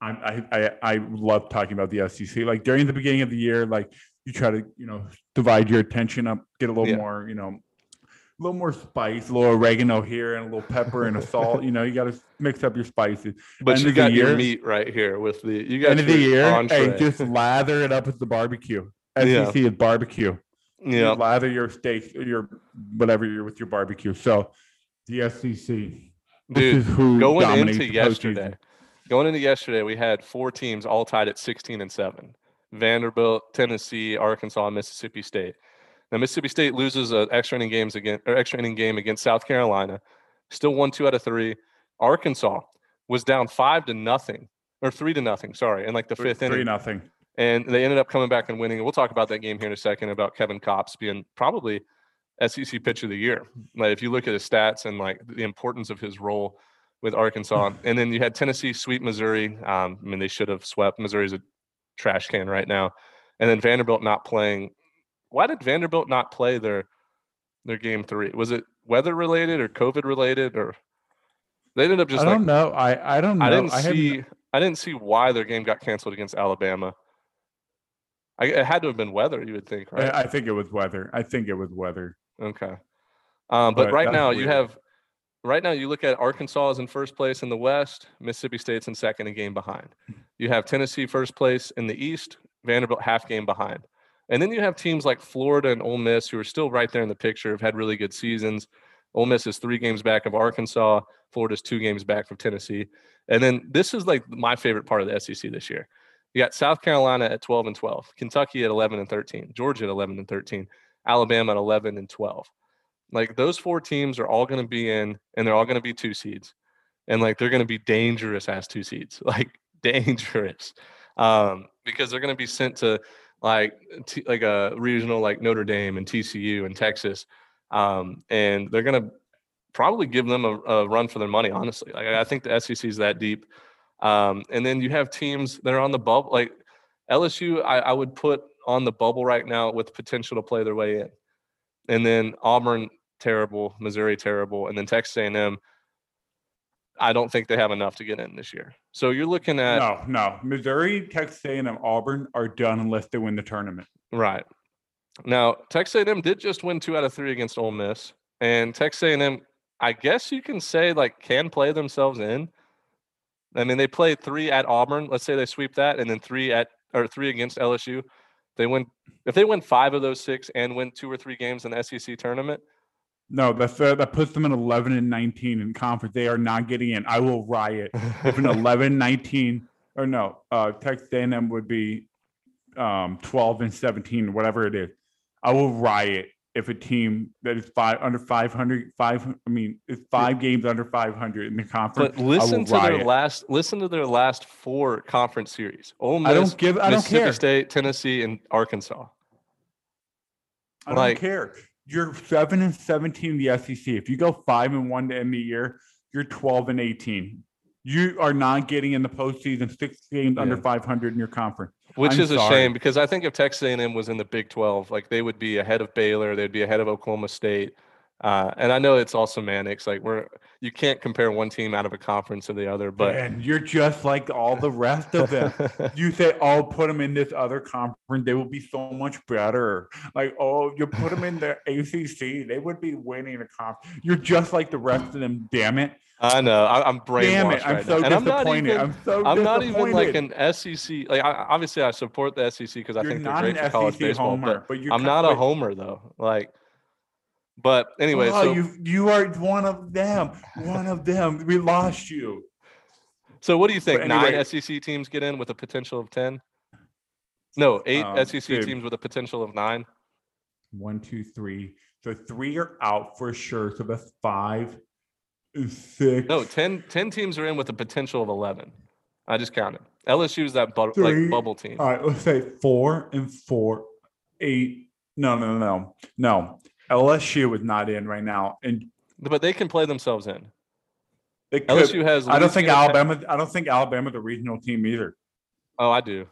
[SPEAKER 2] I, I I I love talking about the SEC. Like during the beginning of the year, like you try to you know divide your attention up, get a little
[SPEAKER 1] Yeah.
[SPEAKER 2] more you know, a little more spice, a little oregano here, and a little pepper and a salt. You know, you got to mix up your spices.
[SPEAKER 1] but
[SPEAKER 2] end
[SPEAKER 1] you got your meat right here with the you got
[SPEAKER 2] End of the year,
[SPEAKER 1] entree.
[SPEAKER 2] and just lather it up with the barbecue.
[SPEAKER 1] Yeah.
[SPEAKER 2] SEC is barbecue. You
[SPEAKER 1] yeah,
[SPEAKER 2] lather your steak, your whatever you're with your barbecue. So the SEC. This is who
[SPEAKER 1] Going into yesterday. Going into yesterday, we had four teams all tied at 16 and seven: Vanderbilt, Tennessee, Arkansas, and Mississippi State. Now Mississippi State loses an extra inning games against or extra inning game against South Carolina. Still won two out of three. Arkansas was down five to nothing or three to nothing. Sorry, in like the fifth
[SPEAKER 2] Three
[SPEAKER 1] inning.
[SPEAKER 2] nothing.
[SPEAKER 1] and they ended up coming back and winning. We'll talk about that game here in a second about Kevin Kopps being probably SEC pitcher of the year. Like if you look at his stats and like the importance of his role with Arkansas, and then you had Tennessee sweep Missouri. Um, I mean, they should have swept. Missouri's a trash can right now, and then Vanderbilt not playing. Why did Vanderbilt not play their their game three? Was it weather related or COVID related or? They ended up just
[SPEAKER 2] I
[SPEAKER 1] like
[SPEAKER 2] don't know. I I don't know.
[SPEAKER 1] I didn't
[SPEAKER 2] have
[SPEAKER 1] see. I didn't see why their game got canceled against Alabama. I, it had to have been weather, you would think, right?
[SPEAKER 2] I, I think it was weather. I think it was weather.
[SPEAKER 1] okay. Um, but
[SPEAKER 2] but
[SPEAKER 1] right now you have, right now you look at Arkansas is in first place in the West, Mississippi State's in second, a game behind. You have Tennessee first place in the East, Vanderbilt half game behind, and then you have teams like Florida and Ole Miss who are still right there in the picture, have had really good seasons. Ole Miss is three games back of Arkansas. Florida's two games back from Tennessee. And then this is like my favorite part of the SEC this year. You got South Carolina at 12 and 12, Kentucky at 11 and 13, Georgia at 11 and 13, Alabama at 11 and 12. Like those four teams are all going to be in, and they're all going to be two seeds, and like they're going to be dangerous as two seeds, like dangerous, um, because they're going to be sent to like t- like a regional like Notre Dame and TCU and Texas, um, and they're going to probably give them a, a run for their money. Honestly, like I think the SEC is that deep. Um, and then you have teams that are on the bubble. Like LSU, I, I would put on the bubble right now with potential to play their way in, and then Auburn terrible, Missouri terrible, and then Texas A&M. I don't think they have enough to get in this year. So you're looking at
[SPEAKER 2] No, no. Missouri, Texas A&M, Auburn are done unless they win the tournament.
[SPEAKER 1] right now. Texas A&M did just win two out of three against Ole Miss, and Texas A&M, I guess you can say like can play themselves in. I mean, they played three at Auburn. Let's say they sweep that, and then three at or three against LSU. They win if they win five of those six and win two or three games in the SEC tournament.
[SPEAKER 2] No, that's uh, that puts them at 11 and 19 in conference. They are not getting in. I will riot if an 11, 19 or no, uh, Texas A&M would be um, 12 and 17, whatever it is. I will riot if a team that is five under 500, five. I mean, it's five games under 500 in the conference.
[SPEAKER 1] But listen to
[SPEAKER 2] riot.
[SPEAKER 1] their last listen to their last four conference series. Ole Miss,
[SPEAKER 2] I don't give. I don't
[SPEAKER 1] Mississippi
[SPEAKER 2] care.
[SPEAKER 1] State, Tennessee, and Arkansas.
[SPEAKER 2] I don't
[SPEAKER 1] like-
[SPEAKER 2] care. You're seven and 17 in the SEC. If you go five and one to end the year, you're 12 and 18. You are not getting in the postseason six games under 500 in your conference.
[SPEAKER 1] Which
[SPEAKER 2] I'm
[SPEAKER 1] is a shame because I think if Texas A&M was in the Big 12, like they would be ahead of Baylor, they'd be ahead of Oklahoma State. Uh, and I know it's all semantics. Like we're you can't compare one team out of a conference to the other, but
[SPEAKER 2] and you're just like all the rest of them. you say, "Oh, put them in this other conference; they will be so much better." Like, "Oh, you put them in the ACC; they would be winning the conference." You're just like the rest of them. Damn it!
[SPEAKER 1] I know I, I'm brainwashed
[SPEAKER 2] Damn it! I'm
[SPEAKER 1] right
[SPEAKER 2] so
[SPEAKER 1] now. And I'm not
[SPEAKER 2] disappointed.
[SPEAKER 1] even,
[SPEAKER 2] I'm so
[SPEAKER 1] I'm not even like an SEC. Like I, obviously I support the SEC because I think they're great for college
[SPEAKER 2] SEC
[SPEAKER 1] baseball.
[SPEAKER 2] homer,
[SPEAKER 1] But
[SPEAKER 2] but
[SPEAKER 1] I'm not a homer though. Like, but anyway,
[SPEAKER 2] oh,
[SPEAKER 1] so
[SPEAKER 2] you you are one of them. One of them. We lost you.
[SPEAKER 1] so what do you think?
[SPEAKER 2] anyway-
[SPEAKER 1] Nine SEC teams get in with a potential of ten? No, eight
[SPEAKER 2] Um,
[SPEAKER 1] SEC
[SPEAKER 2] dude.
[SPEAKER 1] teams with a potential of nine.
[SPEAKER 2] One, two, three. So three are out for sure. So that's five, six.
[SPEAKER 1] No, 10, 10 teams are in with a potential of eleven. I just counted. LSU is that bu-
[SPEAKER 2] Three.
[SPEAKER 1] like bubble team.
[SPEAKER 2] All right, let's say four and four, eight. No, no, no, no, no. LSU is not in right now, and
[SPEAKER 1] But they can play themselves in.
[SPEAKER 2] they could.
[SPEAKER 1] LSU has.
[SPEAKER 2] I don't think Alabama. I don't think Alabama's a regional team either.
[SPEAKER 1] Oh, I do.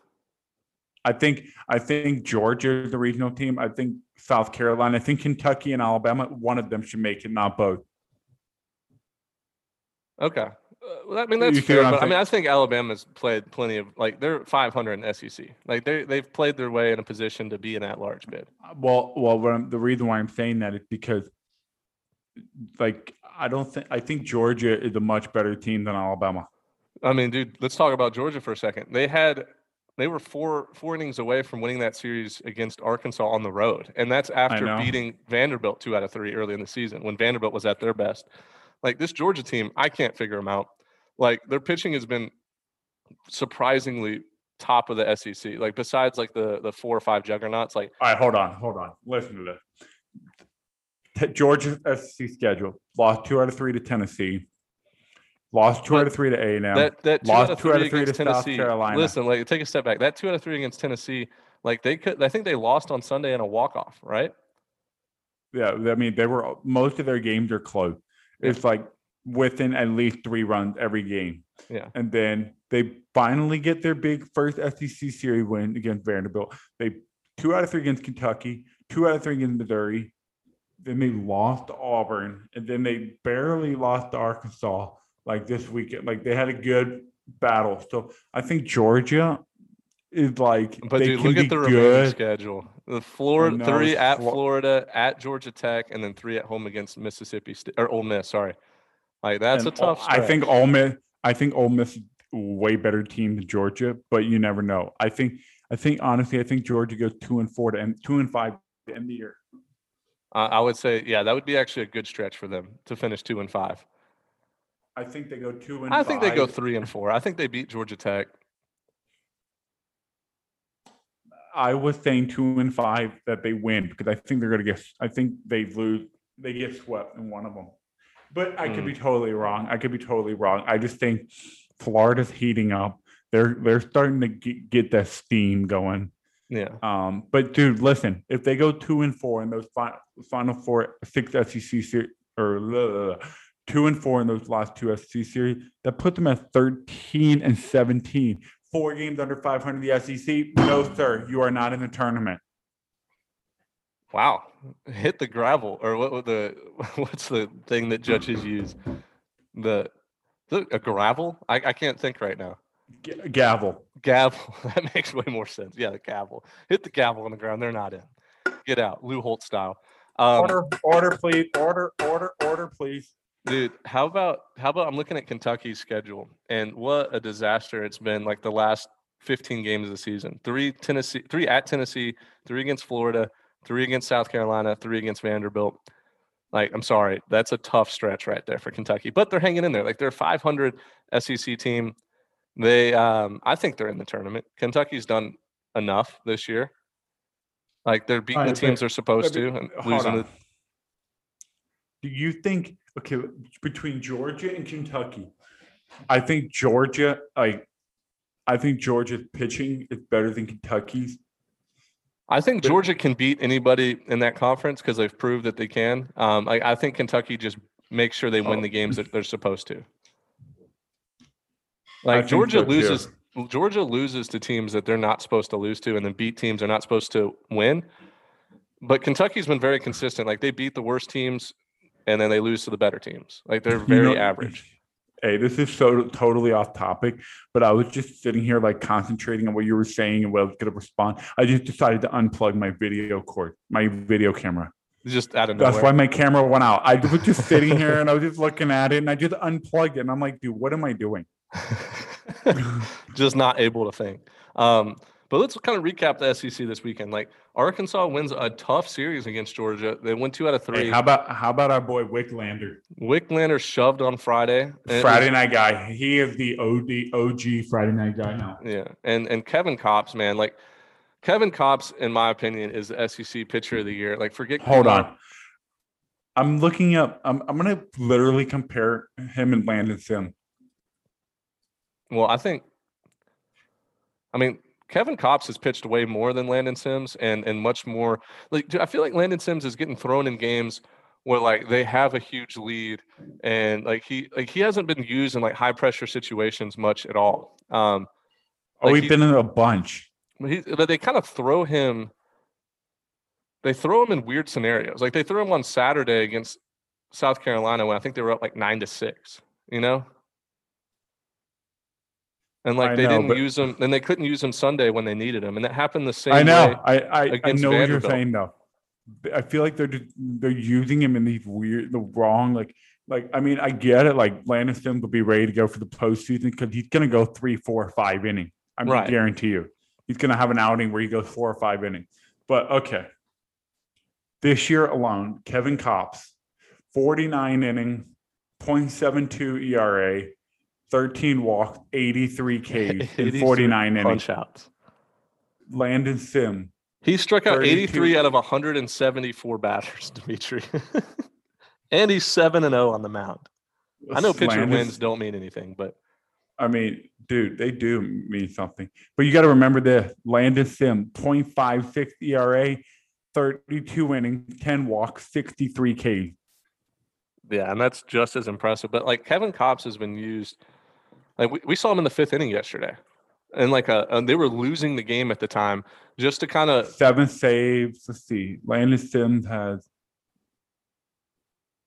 [SPEAKER 2] I think I think Georgia is the regional team. I think South Carolina. I think Kentucky and Alabama. One of them should make it, not both.
[SPEAKER 1] Okay. Uh, well, I mean that's fair, but I mean? I think Alabama's played plenty of like they're 500 in SEC. Like they they've played their way in a position to be an at-large bid.
[SPEAKER 2] Well, well, the reason why I'm saying that is because, like, I don't think I think Georgia is a much better team than Alabama.
[SPEAKER 1] I mean, dude, let's talk about Georgia for a second. They had they were four four innings away from winning that series against Arkansas on the road, and that's after beating Vanderbilt two out of three early in the season when Vanderbilt was at their best. Like this Georgia team, I can't figure them out. Like their pitching has been surprisingly top of the SEC. Like besides like the the four or five juggernauts, like
[SPEAKER 2] All right, hold on, hold on. Listen to this. Georgia SEC schedule lost two out of three to Tennessee, lost two out of three to A and M.
[SPEAKER 1] that that two
[SPEAKER 2] lost
[SPEAKER 1] out of
[SPEAKER 2] two out
[SPEAKER 1] three
[SPEAKER 2] of three to South Carolina.
[SPEAKER 1] Listen, like take a step back. That two out of three against Tennessee, like they could. I think they lost on Sunday in a walk off, right?
[SPEAKER 2] Yeah, I mean they were most of their games are close. It's like within at least three runs every game.
[SPEAKER 1] Yeah.
[SPEAKER 2] And then they finally get their big first SEC series win against Vanderbilt. They two out of three against Kentucky, two out of three against Missouri. Then they lost to Auburn, and then they barely lost to Arkansas like this weekend. Like they had a good battle. So I think Georgia is like
[SPEAKER 1] But dude, look at the remaining schedule. The Florida three at
[SPEAKER 2] Flo-
[SPEAKER 1] Florida, at Georgia Tech, and then three at home against Mississippi State or Ole Miss. Sorry, like that's
[SPEAKER 2] And
[SPEAKER 1] a tough.
[SPEAKER 2] Ole- I think
[SPEAKER 1] stretch.
[SPEAKER 2] Ole Miss. I think Ole Miss way better team than Georgia, but you never know. I think. I think honestly, I think Georgia goes two and four to end two and five to end the year.
[SPEAKER 1] I I would say, yeah, that would be actually a good stretch for them to finish two and five.
[SPEAKER 2] I think they go two and.
[SPEAKER 1] I think they go three and four. I think they beat Georgia Tech.
[SPEAKER 2] I was saying two and five that they win because I think they're going to get. I think they lose. They get swept in one of them, but I could be totally wrong. I could be totally wrong. I just think Florida's heating up. They're they're starting to get, get that steam going.
[SPEAKER 1] Yeah,
[SPEAKER 2] Um, but dude, listen, if they go two and four in those fi- final four, six SEC series, or blah, two and four in those last two SEC series, that puts them at 13 and 17, four games under 500 the SEC. No, sir, you are not in the tournament.
[SPEAKER 1] Wow, hit the gravel or what? what the what's the thing that judges use? The, the a gravel? I, I can't think right now.
[SPEAKER 2] G- gavel.
[SPEAKER 1] Gavel. That makes way more sense. Yeah, the gavel. Hit the gavel on the ground. They're not in. Get out, Lou Holtz style. Um,
[SPEAKER 2] Order, order, please. Order, order, order, please.
[SPEAKER 1] Dude, how about how about I'm looking at Kentucky's schedule and what a disaster it's been like the last 15 games of the season. Three Tennessee, three at Tennessee, three against Florida, three against South Carolina, three against Vanderbilt. Like, I'm sorry, that's a tough stretch right there for Kentucky, but they're hanging in there. Like they're a 500 SEC team. They, um, I think they're in the tournament. Kentucky's done enough this year. Like they're beating the teams they're supposed to and losing
[SPEAKER 2] on.
[SPEAKER 1] the
[SPEAKER 2] Do you think okay between Georgia and Kentucky? I think Georgia, like, I think Georgia's pitching is better than Kentucky's.
[SPEAKER 1] I think Georgia can beat anybody in that conference because they've proved that they can. Um, I, I think Kentucky just makes sure they win
[SPEAKER 2] Oh.
[SPEAKER 1] the games that they're supposed to. Like Georgia
[SPEAKER 2] so,
[SPEAKER 1] loses, Georgia loses to teams that they're not supposed to lose to, and then beat teams they're not supposed to win. But Kentucky's been very consistent. Like they beat the worst teams, and then they lose to the better teams. Like they're
[SPEAKER 2] You
[SPEAKER 1] very
[SPEAKER 2] know-
[SPEAKER 1] average.
[SPEAKER 2] Hey, this is so totally off topic, but I was just sitting here like concentrating on what you were saying and what I was going to respond. I just decided to unplug my video cord, my video camera.
[SPEAKER 1] Just out of
[SPEAKER 2] That's why my camera went out. I was just sitting here and I was just looking at it and I just unplugged it. And I'm like, dude, what am I doing?
[SPEAKER 1] just not able to think. Um, but let's kind of recap the SEC this weekend. Like Arkansas wins a tough series against Georgia. They won two out of three.
[SPEAKER 2] Hey, how about how about our boy Wicklander?
[SPEAKER 1] Wicklander shoved on Friday. and it was-
[SPEAKER 2] Friday night guy. He is the OD OG Friday night guy now.
[SPEAKER 1] yeah, and and Kevin Kopps, man, like Kevin Kopps, in my opinion, is the SEC pitcher of the year. Like forget.
[SPEAKER 2] Hold
[SPEAKER 1] Kumar.
[SPEAKER 2] on. I'm looking up. I'm I'm gonna literally compare him and Landon Sim.
[SPEAKER 1] Well, I think. I mean, Kevin Kopps has pitched way more than Landon Sims, and and much more. Like, dude, I feel like Landon Sims is getting thrown in games where like they have a huge lead, and like he like he hasn't been used in like high pressure situations much at all. Um,
[SPEAKER 2] Oh,
[SPEAKER 1] Like
[SPEAKER 2] we've
[SPEAKER 1] he-
[SPEAKER 2] been in a bunch.
[SPEAKER 1] but he but they kind of throw him. They throw him in weird scenarios. Like they threw him on Saturday against South Carolina when I think they were up like nine to six. You know. And like
[SPEAKER 2] I
[SPEAKER 1] they
[SPEAKER 2] know,
[SPEAKER 1] didn't
[SPEAKER 2] but-
[SPEAKER 1] use him, and they couldn't use him Sunday when they needed him, and that happened the same
[SPEAKER 2] I know.
[SPEAKER 1] way.
[SPEAKER 2] I I, I know what you're saying though. I feel like they're they're using him in these weird, the wrong like like. I mean, I get it. Like Sim will be ready to go for the postseason because he's gonna go three, four, five inning. I
[SPEAKER 1] Right.
[SPEAKER 2] guarantee you, he's gonna have an outing where he goes four or five innings. But okay, this year alone, Kevin Kopps, 49 inning, 0.72 ERA, 13 walks, 83 Ks in
[SPEAKER 1] 83
[SPEAKER 2] 49 innings.
[SPEAKER 1] outs.
[SPEAKER 2] Landon Sim,
[SPEAKER 1] He struck out
[SPEAKER 2] 32
[SPEAKER 1] 83 out of 174 batters, Dimitri. and he's 7 and 0 on the mound. I know pitcher
[SPEAKER 2] Landon-
[SPEAKER 1] wins don't mean anything, but
[SPEAKER 2] I mean, dude, they do mean something. But you got to remember this Landon Sim, 0.56 ERA, 32 innings, 10 walks, 63 K.
[SPEAKER 1] yeah, and that's just as impressive. But like Kevin Kopps has been used, like we, we saw him in the fifth inning yesterday. And like uh and they were losing the game at the time just to kind of
[SPEAKER 2] Seven saves. Let's see. Landon Sims has,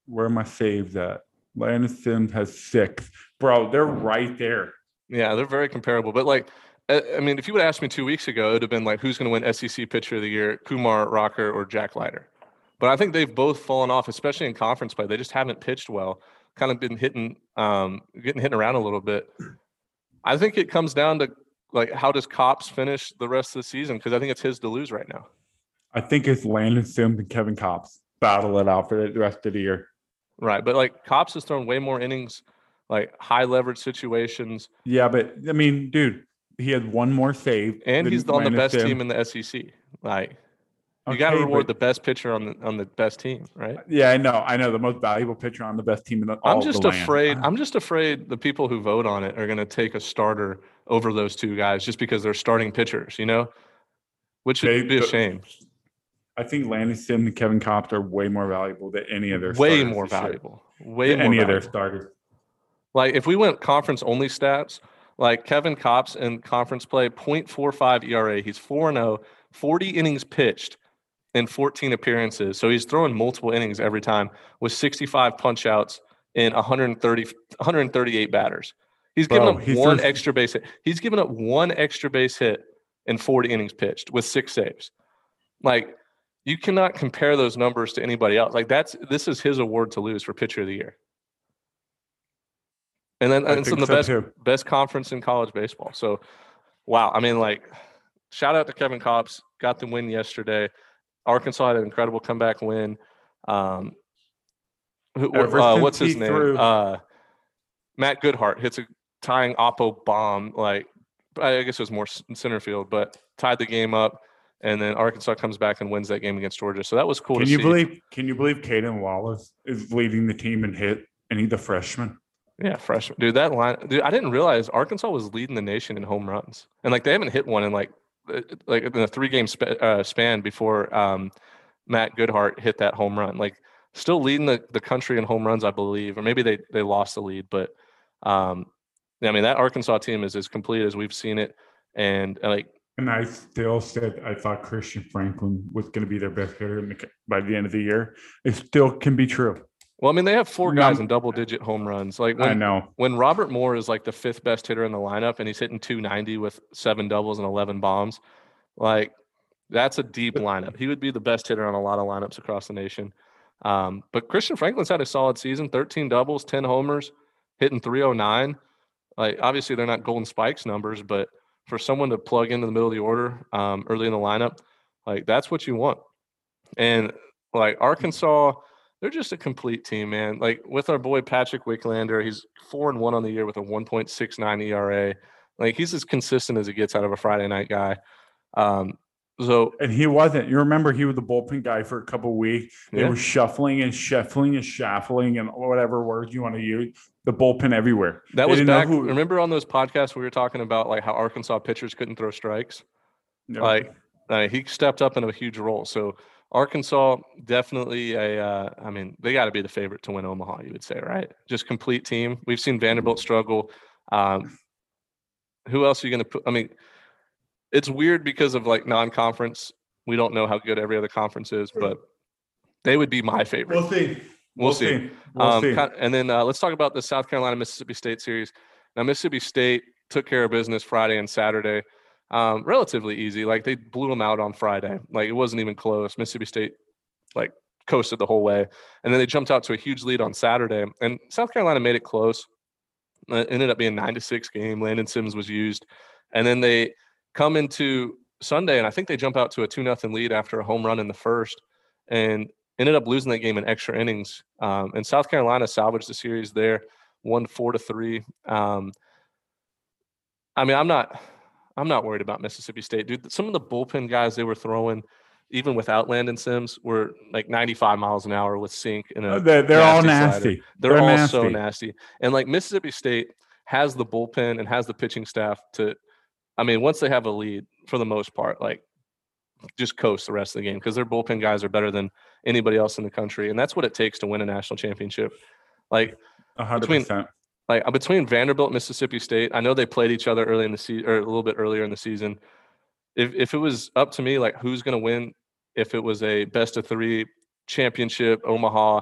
[SPEAKER 2] where am I saves at? Landon Sims has six. Bro, they're right there.
[SPEAKER 1] Yeah, they're very comparable. But like, I I mean, if you would ask me two weeks ago, it'd have been like, who's going to win SEC Pitcher of the Year, Kumar Rocker or Jack Leiter? But I think they've both fallen off, especially in conference play. They just haven't pitched well. Kind of been hitting, um, getting hit around a little bit. I think it comes down to like, how does Kopps finish the rest of the season? Because I think it's his to lose right now.
[SPEAKER 2] I think it's Landon Sims and Kevin Kopps battle it out for the rest of the year.
[SPEAKER 1] Right, but like Kopps has thrown way more innings, like high leverage situations,
[SPEAKER 2] Yeah, but I mean, dude, he had one more save.
[SPEAKER 1] and he's on the best
[SPEAKER 2] Sims.
[SPEAKER 1] team in the SEC. Like, you got to reward
[SPEAKER 2] but-
[SPEAKER 1] the best pitcher on the on the best team, right?
[SPEAKER 2] Yeah, I know. I know the most valuable pitcher on the best team in the.
[SPEAKER 1] I'm just
[SPEAKER 2] the land.
[SPEAKER 1] afraid. Uh-huh. I'm just afraid the people who vote on it are going to take a starter over those two guys just because they're starting pitchers, you know, which would be a
[SPEAKER 2] the-
[SPEAKER 1] shame.
[SPEAKER 2] I think Landon and Kevin Kopps are way more valuable than any of their.
[SPEAKER 1] Way more valuable. Way more
[SPEAKER 2] any of their starters.
[SPEAKER 1] Like if we went conference only stats, Like Kevin Kopps in conference play, 0.45 ERA. He's 4 0, 40 innings pitched in 14 appearances. So he's throwing multiple innings every time with 65 punch outs in 130, 138 batters. He's given
[SPEAKER 2] Bro,
[SPEAKER 1] up
[SPEAKER 2] he
[SPEAKER 1] one extra base hit. He's given up one extra base hit in 40 innings pitched with six saves. Like, you cannot compare those numbers to anybody else. Like, that's this is his award to lose for pitcher of the year. And then and it's in the best
[SPEAKER 2] too.
[SPEAKER 1] best conference in college baseball. So, wow. I mean, like, shout out to Kevin Kopps, Got the win yesterday. Arkansas had an incredible comeback win. Um, who, uh, what's his name? Uh, Matt Goodheart hits a tying Oppo bomb. Like, I guess it was more center field, but tied the game up. And then Arkansas comes back and wins that game against Georgia. So that was cool
[SPEAKER 2] Can
[SPEAKER 1] to
[SPEAKER 2] you
[SPEAKER 1] see.
[SPEAKER 2] believe? Can you believe Cayden Wallace is leading the team in hit, and he's a freshman?
[SPEAKER 1] Yeah, freshman. Dude, that line, dude, I didn't realize Arkansas was leading the nation in home runs. And like they haven't hit one in like like in a three game sp- uh, span before um, Matt Goodheart hit that home run. Like still leading the, the country in home runs, I believe. Or maybe they they lost the lead, but um, I mean that Arkansas team is as complete as we've seen it. And uh, like
[SPEAKER 2] And I still said I thought Christian Franklin was going to be their best hitter the, by the end of the year. It still can be true.
[SPEAKER 1] Well, I mean they have four guys in double digit home runs. Like
[SPEAKER 2] I
[SPEAKER 1] when
[SPEAKER 2] know.
[SPEAKER 1] when Robert Moore is like the fifth best hitter in the lineup and he's hitting 290 with seven doubles and 11 bombs, like that's a deep lineup. He would be the best hitter on a lot of lineups across the nation. Um, but Christian Franklin's had a solid season 13 doubles, 10 homers, hitting 309. Like, obviously, they're not Golden Spikes numbers, but for someone to plug into the middle of the order um, early in the lineup, like, that's what you want. And like Arkansas, they're just a complete team, man. Like with our boy Patrick Wicklander, he's four and one on the year with a 1.69 ERA. Like he's as consistent as it gets out of a Friday night guy. Um, so
[SPEAKER 2] And he wasn't. You remember he was the bullpen guy for a couple weeks. They
[SPEAKER 1] Yeah.
[SPEAKER 2] were shuffling and shuffling and shuffling and whatever words you want to use. The bullpen everywhere.
[SPEAKER 1] that
[SPEAKER 2] They
[SPEAKER 1] was back.
[SPEAKER 2] who-
[SPEAKER 1] remember on those podcasts we were talking about like how Arkansas pitchers couldn't throw strikes.
[SPEAKER 2] Yeah.
[SPEAKER 1] Like uh, he stepped up in a huge role. So Arkansas definitely a. Uh, I mean, they got to be the favorite to win Omaha. You would say, right? Just complete team. We've seen Vanderbilt struggle. Um, who else are you going to put? I mean, it's weird because of like non-conference. We don't know how good every other conference is, but they would be my favorite.
[SPEAKER 2] we'll see.
[SPEAKER 1] We'll see.
[SPEAKER 2] We'll
[SPEAKER 1] Um,
[SPEAKER 2] see.
[SPEAKER 1] and then uh, let's talk about the South Carolina Mississippi State series. Now, Mississippi State took care of business Friday and Saturday, um, relatively easy. Like they blew them out on Friday. Like it wasn't even close. Mississippi State like coasted the whole way, and then they jumped out to a huge lead on Saturday. And South Carolina made it close. Uh, It ended up being nine to six game. Landon Sims was used, and then they come into Sunday, and I think they jump out to a two nothing lead after a home run in the first, and ended up losing that game in extra innings. Um, and South Carolina salvaged the series there, won four to three. Um, I mean, I'm not, I'm not worried about Mississippi State, dude. Some of the bullpen guys they were throwing, even without Landon Sims, were like 95 miles an hour with sink and a
[SPEAKER 2] Uh, they're they're all
[SPEAKER 1] nasty slider.
[SPEAKER 2] nasty.
[SPEAKER 1] they're,
[SPEAKER 2] They're
[SPEAKER 1] all so
[SPEAKER 2] nasty.
[SPEAKER 1] nasty. And like Mississippi State has the bullpen and has the pitching staff to, I mean, once they have a lead, for the most part, like just coast the rest of the game because their bullpen guys are better than anybody else in the country, and that's what it takes to win a national championship. Like,
[SPEAKER 2] A hundred
[SPEAKER 1] between-
[SPEAKER 2] percent.
[SPEAKER 1] Like uh, between Vanderbilt and Mississippi State, I know they played each other early in the season or a little bit earlier in the season. If if it was up to me, like who's going to win, if it was a best of three championship, Omaha,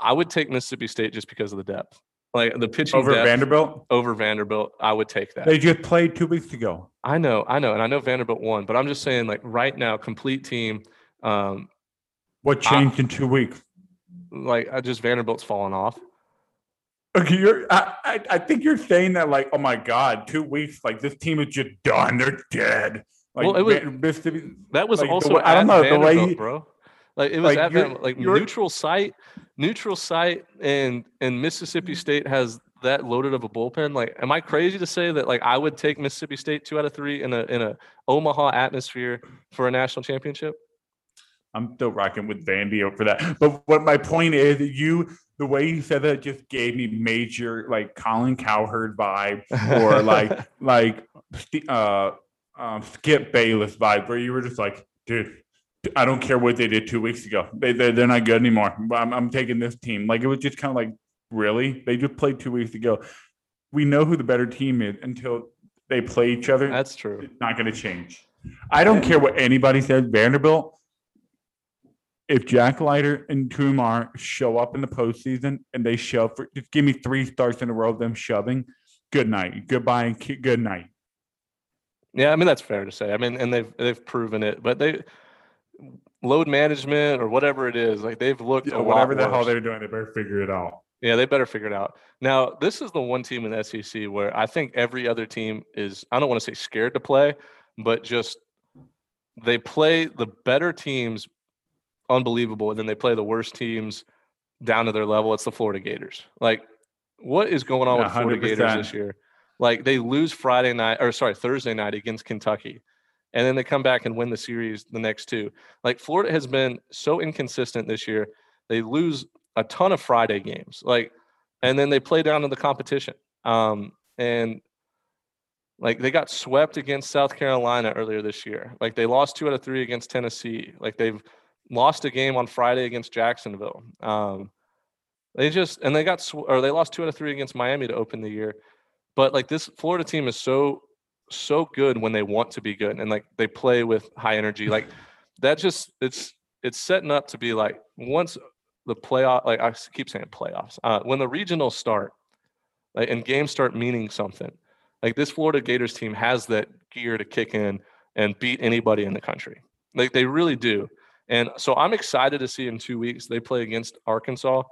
[SPEAKER 1] I would take Mississippi State just because of the depth. Like the pitching
[SPEAKER 2] Over
[SPEAKER 1] depth
[SPEAKER 2] Vanderbilt.
[SPEAKER 1] over Vanderbilt, I would take that.
[SPEAKER 2] They just played two weeks ago.
[SPEAKER 1] I know, I know, and I know Vanderbilt won, but I'm just saying, like right now, complete team. Um,
[SPEAKER 2] What changed in two weeks?
[SPEAKER 1] like I just Vanderbilt's falling off.
[SPEAKER 2] Okay, you're. I, I, I think you're saying that like, oh my god, two weeks. Like this team is just done. They're dead. Like
[SPEAKER 1] Well, it was-
[SPEAKER 2] Mississippi.
[SPEAKER 1] That was
[SPEAKER 2] Like,
[SPEAKER 1] also
[SPEAKER 2] way- I don't
[SPEAKER 1] at
[SPEAKER 2] know, the way
[SPEAKER 1] Vanderbilt,
[SPEAKER 2] you-
[SPEAKER 1] bro. Like it was
[SPEAKER 2] like,
[SPEAKER 1] at
[SPEAKER 2] you're-
[SPEAKER 1] like
[SPEAKER 2] you're-
[SPEAKER 1] neutral site, neutral site, and and Mississippi mm-hmm. State has that loaded of a bullpen. Like, am I crazy to say that like I would take Mississippi State two out of three in a in a Omaha atmosphere for a national championship?
[SPEAKER 2] I'm still rocking with Vandy for that. But what my point is, you the way you said that just gave me major like Colin Cowherd vibe or like like uh, um, Skip Bayless vibe, where you were just like, dude, I don't care what they did two weeks ago. They they're, they're not good anymore. I'm, I'm taking this team. Like it was just kind of like, really? They just played two weeks ago. we know who the better team is until they play each other.
[SPEAKER 1] That's true.
[SPEAKER 2] It's not going to change. I don't care what anybody says. Vanderbilt, if Jack Leiter and Kumar show up in the postseason and they shove for, just give me three starts in a row of them shoving. Good night, goodbye, and good night.
[SPEAKER 1] Yeah, I mean that's fair to say. I mean, and they've they've proven it, but they load management or whatever it is, like they've looked
[SPEAKER 2] Yeah, whatever the hell they're doing, they better figure it out.
[SPEAKER 1] Yeah, they better figure it out. Now, this is the one team in the SEC where I think every other team is, I don't want to say scared to play, but just they play the better teams unbelievable, and then they play the worst teams down to their level. It's the Florida Gators. Like, what is going on
[SPEAKER 2] Yeah,
[SPEAKER 1] with Florida Gators this year? Like, they lose Friday night, or sorry, Thursday night against Kentucky. And then they come back and win the series the next two. Like, Florida has been so inconsistent this year. They lose a ton of Friday games. Like, and then they play down to the competition. Um, and like they got swept against South Carolina earlier this year. Like they lost two out of three against Tennessee. Like they've lost a game on Friday against Jacksonville. Um, they just and they got sw- or they lost two out of three against Miami to open the year. But like this Florida team is so so good when they want to be good and like they play with high energy. Like that just it's it's setting up to be like once the playoff like I keep saying playoffs uh, when the regionals start like and games start meaning something like this Florida Gators team has that gear to kick in and beat anybody in the country like they really do and so I'm excited to see in two weeks they play against Arkansas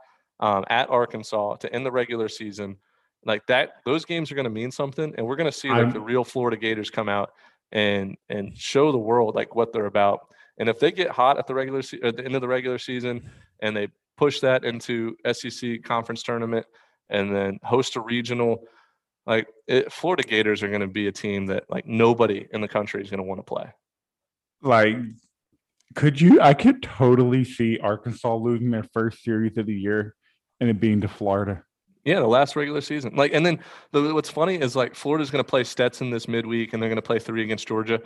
[SPEAKER 1] um, at Arkansas to end the regular season like that those games are going to mean something and we're going to see like
[SPEAKER 2] I'm-
[SPEAKER 1] the real Florida Gators come out and and show the world like what they're about and if they get hot at the regular se- at the end of the regular season and they push that into SEC conference tournament and then host a regional, like it, Florida Gators are going to be a team that like nobody in the country is going to want to play.
[SPEAKER 2] Like, could you? I could totally see Arkansas losing their first series of the year and it being to Florida.
[SPEAKER 1] Yeah, the last regular season. Like, and then the, what's funny is like Florida's going to play Stetson this midweek, and they're going to play three against Georgia.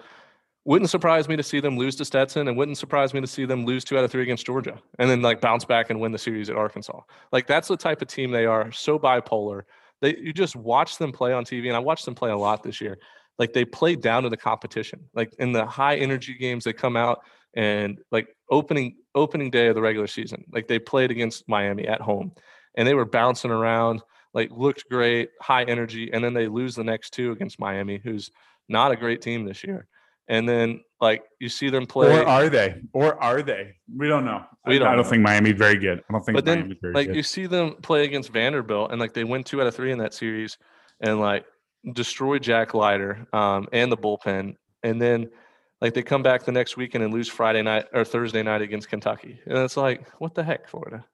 [SPEAKER 1] Wouldn't surprise me to see them lose to Stetson, and wouldn't surprise me to see them lose two out of three against Georgia, and then like bounce back and win the series at Arkansas. Like that's the type of team they are. So bipolar. They you just watch them play on TV, and I watched them play a lot this year. Like they play down to the competition. Like in the high energy games, they come out and like opening opening day of the regular season, like they played against Miami at home, and they were bouncing around, like looked great, high energy, and then they lose the next two against Miami, who's not a great team this year. And then like you see them play,
[SPEAKER 2] Or are they? Or are they? We don't know.
[SPEAKER 1] We
[SPEAKER 2] I,
[SPEAKER 1] don't
[SPEAKER 2] I don't
[SPEAKER 1] know.
[SPEAKER 2] think Miami's very good. I don't think
[SPEAKER 1] but then
[SPEAKER 2] Miami's very
[SPEAKER 1] like
[SPEAKER 2] good.
[SPEAKER 1] you see them play against Vanderbilt, and like they win two out of three in that series, and like destroy Jack Leiter um, and the bullpen, and then like they come back the next weekend and lose Friday night or Thursday night against Kentucky, and it's like what the heck, Florida.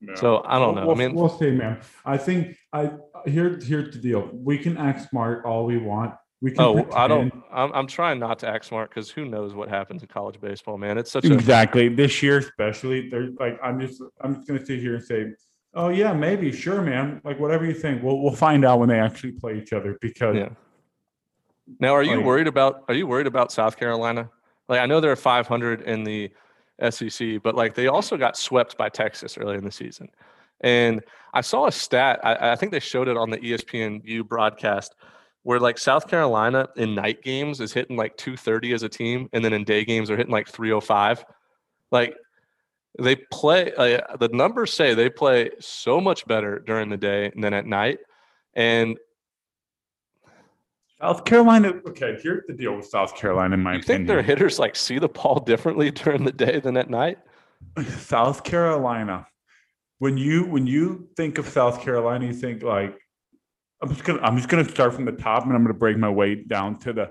[SPEAKER 2] Yeah.
[SPEAKER 1] So I don't know.
[SPEAKER 2] We'll,
[SPEAKER 1] I mean,
[SPEAKER 2] we'll see, man. I think I here here's the deal. We can act smart all we want. We can.
[SPEAKER 1] oh, I don't. I'm, I'm trying not to act smart because who knows what happens in college baseball, man. It's such a
[SPEAKER 2] Exactly. This year, especially, there's like I'm just I'm just gonna sit here and say, oh yeah, maybe, sure, man. Like whatever you think. We'll we'll find out when they actually play each other because
[SPEAKER 1] Yeah. Now, are you
[SPEAKER 2] Like-
[SPEAKER 1] worried about are you worried about South Carolina? Like I know they're 500 in the SEC, but like they also got swept by Texas early in the season. And I saw a stat. I, I think they showed it on the ESPN ESPNU broadcast, where like South Carolina in night games is hitting like 230 as a team, and then in day games they're hitting like 305. Like they play. Uh, the numbers say they play so much better during the day than at night. And
[SPEAKER 2] South Carolina. Okay, here's the deal with South Carolina, in my
[SPEAKER 1] you think their hitters like see the ball differently during the day than at night?
[SPEAKER 2] South Carolina. When you when you think of South Carolina, you think like I'm just gonna I'm just gonna start from the top and I'm gonna break my way down to the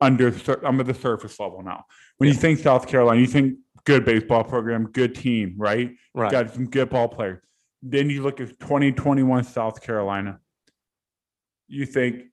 [SPEAKER 2] under sur- I'm at the surface level now. When you think South Carolina, you think good baseball program, good team, right?
[SPEAKER 1] Right.
[SPEAKER 2] Got some good ball players. Then you look at 2021 South Carolina. You think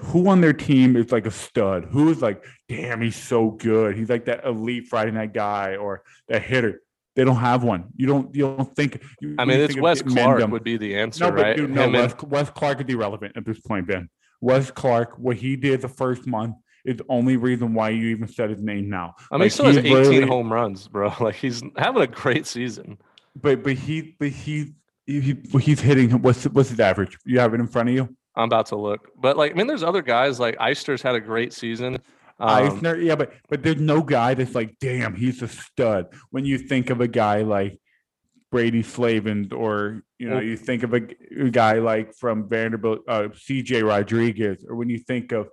[SPEAKER 2] who on their team is like a stud? Who is like, damn, he's so good. He's like that elite Friday night guy or that hitter. They don't have one. You don't. You don't think. You,
[SPEAKER 1] I mean, it's Wes
[SPEAKER 2] Mendham-
[SPEAKER 1] Clark would be the answer,
[SPEAKER 2] no, but
[SPEAKER 1] right?
[SPEAKER 2] dude, no,
[SPEAKER 1] Him and-
[SPEAKER 2] Wes, Wes Clarke is irrelevant at this point, Ben. Wes Clarke, what he did the first month is the only reason why you even said his name now.
[SPEAKER 1] I mean,
[SPEAKER 2] Like,
[SPEAKER 1] he still has
[SPEAKER 2] he's
[SPEAKER 1] 18
[SPEAKER 2] literally-
[SPEAKER 1] home runs, bro. Like he's having a great season.
[SPEAKER 2] But but he but he he, he- he's hitting. What's what's his average? You have it in front of you.
[SPEAKER 1] I'm about to look, but like I mean, there's other guys like Eyster's had a great season. Um,
[SPEAKER 2] Eisner, yeah, but but there's no guy that's like, damn, he's a stud. When you think of a guy like Brady Slavin, or you know, you think of a guy like from Vanderbilt, uh, C.J. Rodriguez, or when you think of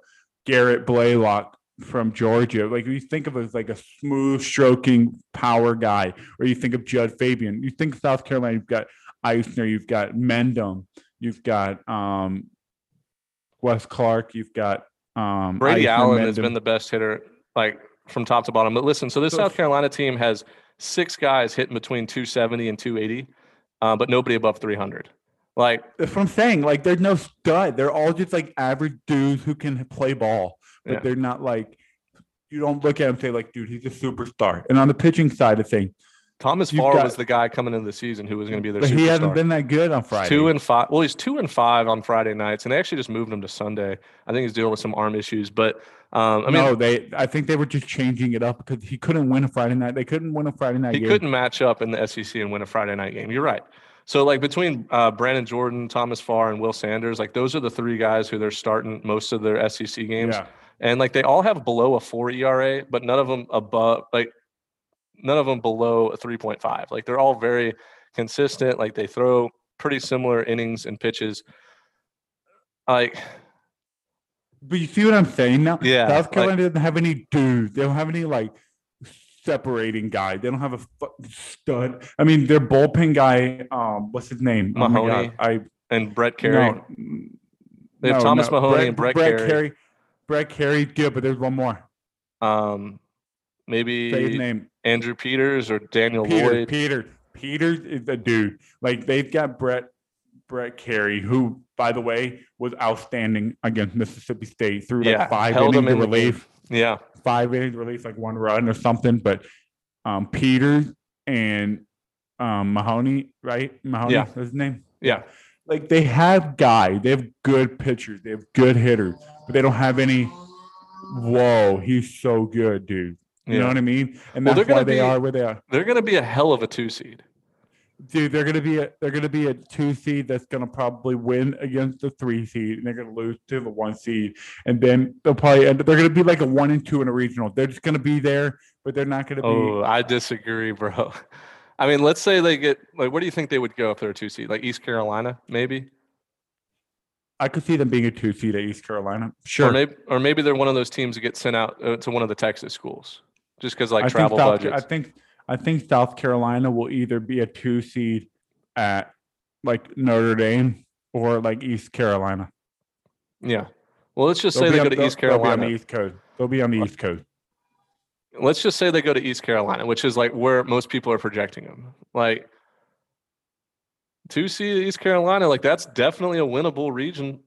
[SPEAKER 2] Garrett Blaylock from Georgia, like you think of as like a smooth stroking power guy, or you think of Jud Fabian. You think South Carolina, you've got Eisner, you've got Mendham, you've got um, Wes Clarke, you've got um,
[SPEAKER 1] Brady Allen has been the best hitter, like from top to bottom. But listen, so this
[SPEAKER 2] So-
[SPEAKER 1] South Carolina team has six guys hitting between 270 and 280, uh, but nobody above 300. Like,
[SPEAKER 2] That's what I'm saying. Like, there's no stud. They're all just like average dudes who can play ball, but
[SPEAKER 1] Yeah.
[SPEAKER 2] they're not like. You don't look at him and say like, dude, he's a superstar. And on the pitching side of things,
[SPEAKER 1] Thomas Farr
[SPEAKER 2] got-
[SPEAKER 1] was the guy coming into the season who was going to be their
[SPEAKER 2] but
[SPEAKER 1] superstar.
[SPEAKER 2] he hasn't been that good on Friday.
[SPEAKER 1] Two and five. Well, he's two and five on Friday nights, and they actually just moved him to Sunday. I think he's dealing with some arm issues, but um, I mean,
[SPEAKER 2] no, they. I think they were just changing it up because he couldn't win a Friday night. They couldn't win a Friday night
[SPEAKER 1] he
[SPEAKER 2] game.
[SPEAKER 1] couldn't match up in the SEC and win a Friday night game. You're right. So like between uh, Brandon Jordan, Thomas Farr, and Will Sanders, like those are the three guys who they're starting most of their SEC games,
[SPEAKER 2] Yeah.
[SPEAKER 1] and like they all have below a four ERA, but none of them above like none of them below a three point five. Like they're all very consistent. Like they throw pretty similar innings and pitches. Like
[SPEAKER 2] But you see what I'm saying now?
[SPEAKER 1] Yeah,
[SPEAKER 2] South
[SPEAKER 1] like-
[SPEAKER 2] Carolina doesn't have any dudes. They don't have any like separating guy. They don't have a stud. I mean, their bullpen guy, um, what's his name? Oh
[SPEAKER 1] Mahoney,
[SPEAKER 2] God, I
[SPEAKER 1] and Brett Kerry.
[SPEAKER 2] No,
[SPEAKER 1] They have Thomas Mahoney and Brett Kerry.
[SPEAKER 2] Kerry. Brett Kerry, good, but there's one more.
[SPEAKER 1] Um,
[SPEAKER 2] Say his
[SPEAKER 1] maybe
[SPEAKER 2] name.
[SPEAKER 1] Andrew Peters or Daniel
[SPEAKER 2] Peter.
[SPEAKER 1] Lloyd.
[SPEAKER 2] Peter. Peters is the dude. Like they've got Brett Brett Kerry, who, by the way, was outstanding against Mississippi State through like
[SPEAKER 1] Yeah,
[SPEAKER 2] five innings
[SPEAKER 1] the
[SPEAKER 2] relief.
[SPEAKER 1] Yeah,
[SPEAKER 2] Five innings relief, like one run or something. But um Peters and um Mahoney, right? Mahoney
[SPEAKER 1] Yeah.
[SPEAKER 2] his name.
[SPEAKER 1] yeah.
[SPEAKER 2] like they have guys, they have good pitchers, they have good hitters, but they don't have any. Whoa, he's so good, dude. You
[SPEAKER 1] yeah.
[SPEAKER 2] know what I mean? And
[SPEAKER 1] Well,
[SPEAKER 2] that's why
[SPEAKER 1] gonna
[SPEAKER 2] they
[SPEAKER 1] be-
[SPEAKER 2] are where they are,
[SPEAKER 1] They're going to be a hell of a two seed.
[SPEAKER 2] dude. They're gonna be a they're gonna be a two seed that's gonna probably win against the three seed, and they're gonna lose to the one seed, and then they'll probably end. They're gonna be like a one and two in a regional. They're just gonna be there, but they're not gonna be.
[SPEAKER 1] Oh, I disagree, bro. I mean, let's say they get like, where do you think they would go if they're a two seed? Like East Carolina, maybe,
[SPEAKER 2] I could see them being a two seed at East Carolina.
[SPEAKER 1] or
[SPEAKER 2] Sure.
[SPEAKER 1] maybe, or maybe they're one of those teams that get sent out uh, to one of the Texas schools, just because like
[SPEAKER 2] I think
[SPEAKER 1] travel
[SPEAKER 2] South,
[SPEAKER 1] budgets.
[SPEAKER 2] I think I think South Carolina will either be a two seed at like Notre Dame or like East Carolina.
[SPEAKER 1] yeah. Well, let's just
[SPEAKER 2] They'll
[SPEAKER 1] say they
[SPEAKER 2] on-
[SPEAKER 1] go to East
[SPEAKER 2] they'll be on
[SPEAKER 1] Carolina.
[SPEAKER 2] the East Coast. They'll be on the East Coast.
[SPEAKER 1] let's just say they go to East Carolina, which is like where most people are projecting them. Like two seed East Carolina, like that's definitely a winnable region.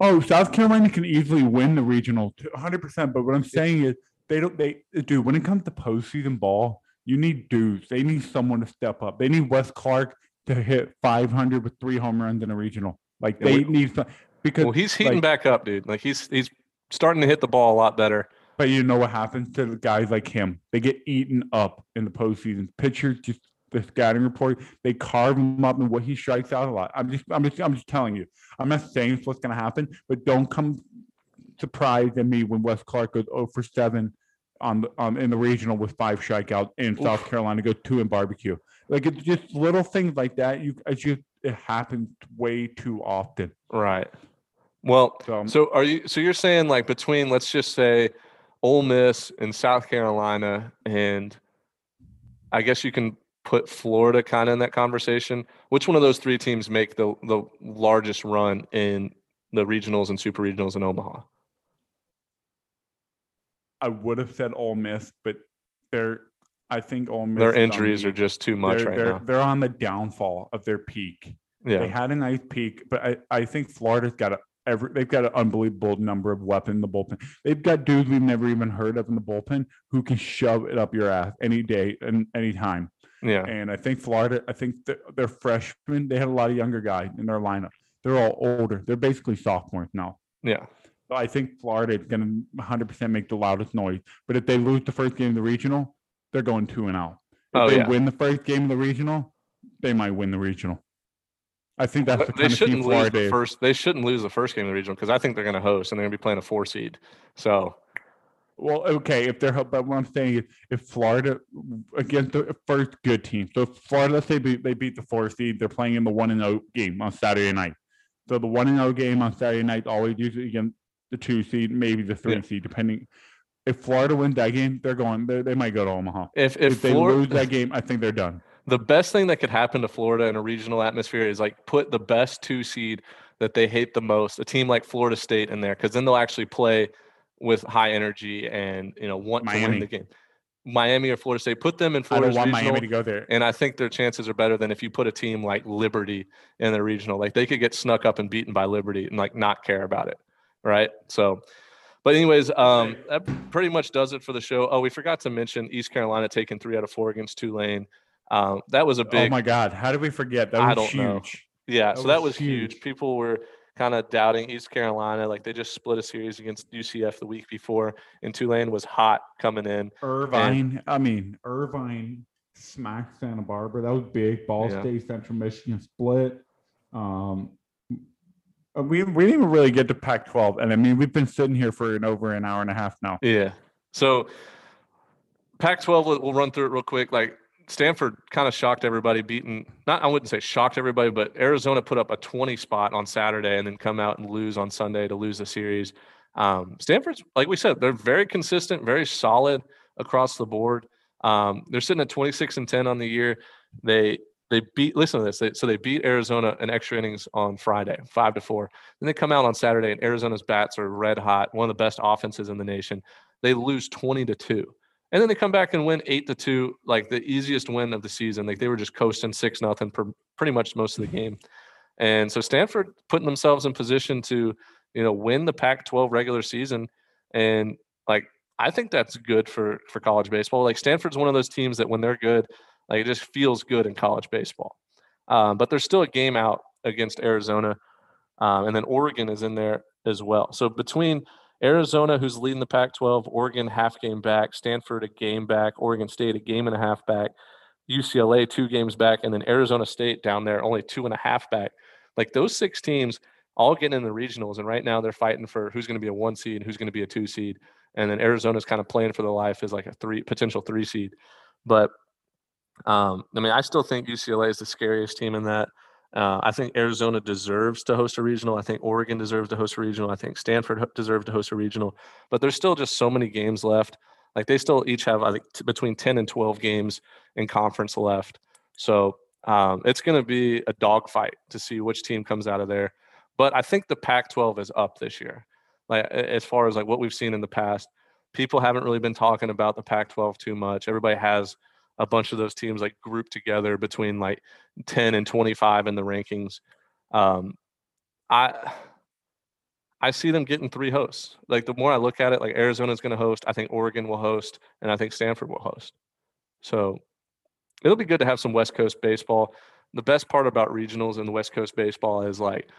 [SPEAKER 2] Oh, South Carolina can easily win the regional, hundred percent. But what I'm saying is, they don't. They do. when it comes to postseason ball, you need dudes. They need someone to step up. They need Wes Clarke to hit 500 with three home runs in a regional. Like they
[SPEAKER 1] we-
[SPEAKER 2] need some because.
[SPEAKER 1] Well, he's heating
[SPEAKER 2] like-
[SPEAKER 1] back up, dude. Like he's he's starting to hit the ball a lot better.
[SPEAKER 2] But you know what happens to the guys like him? They get eaten up in the postseason. Pitchers just the scouting report, they carve him up and what he strikes out a lot. I'm just I'm just I'm just telling you. I'm not saying it's what's gonna happen, but don't come surprised at me when Wes Clarke goes 0 for 7 on the um in the regional with five strikeouts and South Carolina go two in barbecue. Like it's just little things like that. You it's just it happens way too often.
[SPEAKER 1] Right. Well,
[SPEAKER 2] So,
[SPEAKER 1] so are you? So you're saying like between let's just say Ole Miss and South Carolina, and I guess you can put Florida kind of in that conversation. Which one of those three teams make the the largest run in the regionals and super regionals in Omaha?
[SPEAKER 2] I would have said Ole Miss, but they're I think Ole Miss
[SPEAKER 1] Their injuries
[SPEAKER 2] the-
[SPEAKER 1] are just too much
[SPEAKER 2] they're,
[SPEAKER 1] right
[SPEAKER 2] they're,
[SPEAKER 1] now.
[SPEAKER 2] They're on the downfall of their peak.
[SPEAKER 1] Yeah.
[SPEAKER 2] They had a nice peak, but I, I think Florida's got a every they've got an unbelievable number of weapons in the bullpen. They've got dudes we've never even heard of in the bullpen who can shove it up your ass any day and any time.
[SPEAKER 1] Yeah.
[SPEAKER 2] And I think Florida, I think th- they're freshmen. They had a lot of younger guys in their lineup. They're all older. They're basically sophomores now.
[SPEAKER 1] Yeah.
[SPEAKER 2] I think Florida is going to 100% make the loudest noise. But if they lose the first game of the regional, they're going two and out. If
[SPEAKER 1] Oh,
[SPEAKER 2] they
[SPEAKER 1] yeah.
[SPEAKER 2] win the first game of the regional, they might win the regional. I think that's the
[SPEAKER 1] they
[SPEAKER 2] of team
[SPEAKER 1] shouldn't lose
[SPEAKER 2] Florida
[SPEAKER 1] the first. They shouldn't lose the first game of the regional because I think they're going to host and they're going to be playing a four seed. So
[SPEAKER 2] Well, okay, if they're but what I'm saying is if Florida against the first good team. So if Florida, let's say they, they beat the four seed, they're playing in the one and zero game on Saturday night. So the one and zero game on Saturday night always usually against the two seed, maybe the three
[SPEAKER 1] Yeah.
[SPEAKER 2] seed, depending. If Florida wins that game, they're going. They, they might go to Omaha.
[SPEAKER 1] if
[SPEAKER 2] If,
[SPEAKER 1] if,
[SPEAKER 2] they lose that game, I think they're done.
[SPEAKER 1] the best thing that could happen to Florida in a regional atmosphere is like put the best two seed that they hate the most, a team like Florida State in there, because then they'll actually play with high energy and you know want to win the game. Miami or Florida State, put them in
[SPEAKER 2] Florida.
[SPEAKER 1] I
[SPEAKER 2] don't want
[SPEAKER 1] regional,
[SPEAKER 2] Miami to go there.
[SPEAKER 1] and I think their chances are better than if you put a team like Liberty in the regional. Like they could get snuck up and beaten by Liberty and like not care about it, right? So, but anyways, um, that pretty much does it for the show. Oh, we forgot to mention East Carolina taking three out of four against Tulane. Um, that was a big.
[SPEAKER 2] Oh my God, how did we forget? That
[SPEAKER 1] I
[SPEAKER 2] was
[SPEAKER 1] don't know. yeah.
[SPEAKER 2] that
[SPEAKER 1] So that
[SPEAKER 2] was
[SPEAKER 1] was huge.
[SPEAKER 2] huge.
[SPEAKER 1] People were kind of doubting East Carolina. Like they just split a series against UCF the week before, and Tulane was hot coming in.
[SPEAKER 2] Irvine, I mean Irvine smacked Santa Barbara. That was big. Ball
[SPEAKER 1] Yeah.
[SPEAKER 2] State, Central Michigan split. Um, we we didn't even really get to Pac-12, and I mean we've been sitting here for an over an hour and a half now.
[SPEAKER 1] Yeah. So Pac-12, we'll, we'll run through it real quick. Like Stanford kind of shocked everybody, beating not I wouldn't say shocked everybody, but Arizona put up a 20 spot on Saturday and then come out and lose on Sunday to lose the series. Um, Stanford's like we said, they're very consistent, very solid across the board. Um, they're sitting at 26 and 10 on the year. They they beat listen to this. They, so they beat Arizona in extra innings on Friday, five to four. Then they come out on Saturday and Arizona's bats are red hot, one of the best offenses in the nation. They lose 20 to 2. And then they come back and win 8 to 2, like the easiest win of the season. Like they were just coasting 6 nothing for pretty much most of the mm-hmm. game. And so Stanford putting themselves in position to, you know, win the Pac-12 regular season and like I think that's good for for college baseball. Like Stanford's one of those teams that when they're good, like it just feels good in college baseball. Um, but there's still a game out against Arizona, um, and then Oregon is in there as well. So between Arizona, who's leading the Pac-12, Oregon half game back, Stanford a game back, Oregon State a game and a half back, UCLA two games back, and then Arizona State down there only two and a half back. Like those six teams all getting in the regionals, and right now they're fighting for who's going to be a one seed, and who's going to be a two seed, and then Arizona's kind of playing for their life as like a three potential three seed. But um, I mean, I still think UCLA is the scariest team in that. Uh, I think Arizona deserves to host a regional. I think Oregon deserves to host a regional. I think Stanford deserves to host a regional. But there's still just so many games left. Like they still each have, I think, t- between 10 and 12 games in conference left. So um, it's going to be a dogfight to see which team comes out of there. But I think the Pac-12 is up this year. Like as far as like what we've seen in the past, people haven't really been talking about the Pac-12 too much. Everybody has a bunch of those teams like grouped together between like 10 and 25 in the rankings. Um, I I see them getting three hosts. Like the more I look at it, like Arizona's going to host, I think Oregon will host, and I think Stanford will host. So it'll be good to have some West Coast baseball. The best part about regionals and the West Coast baseball is like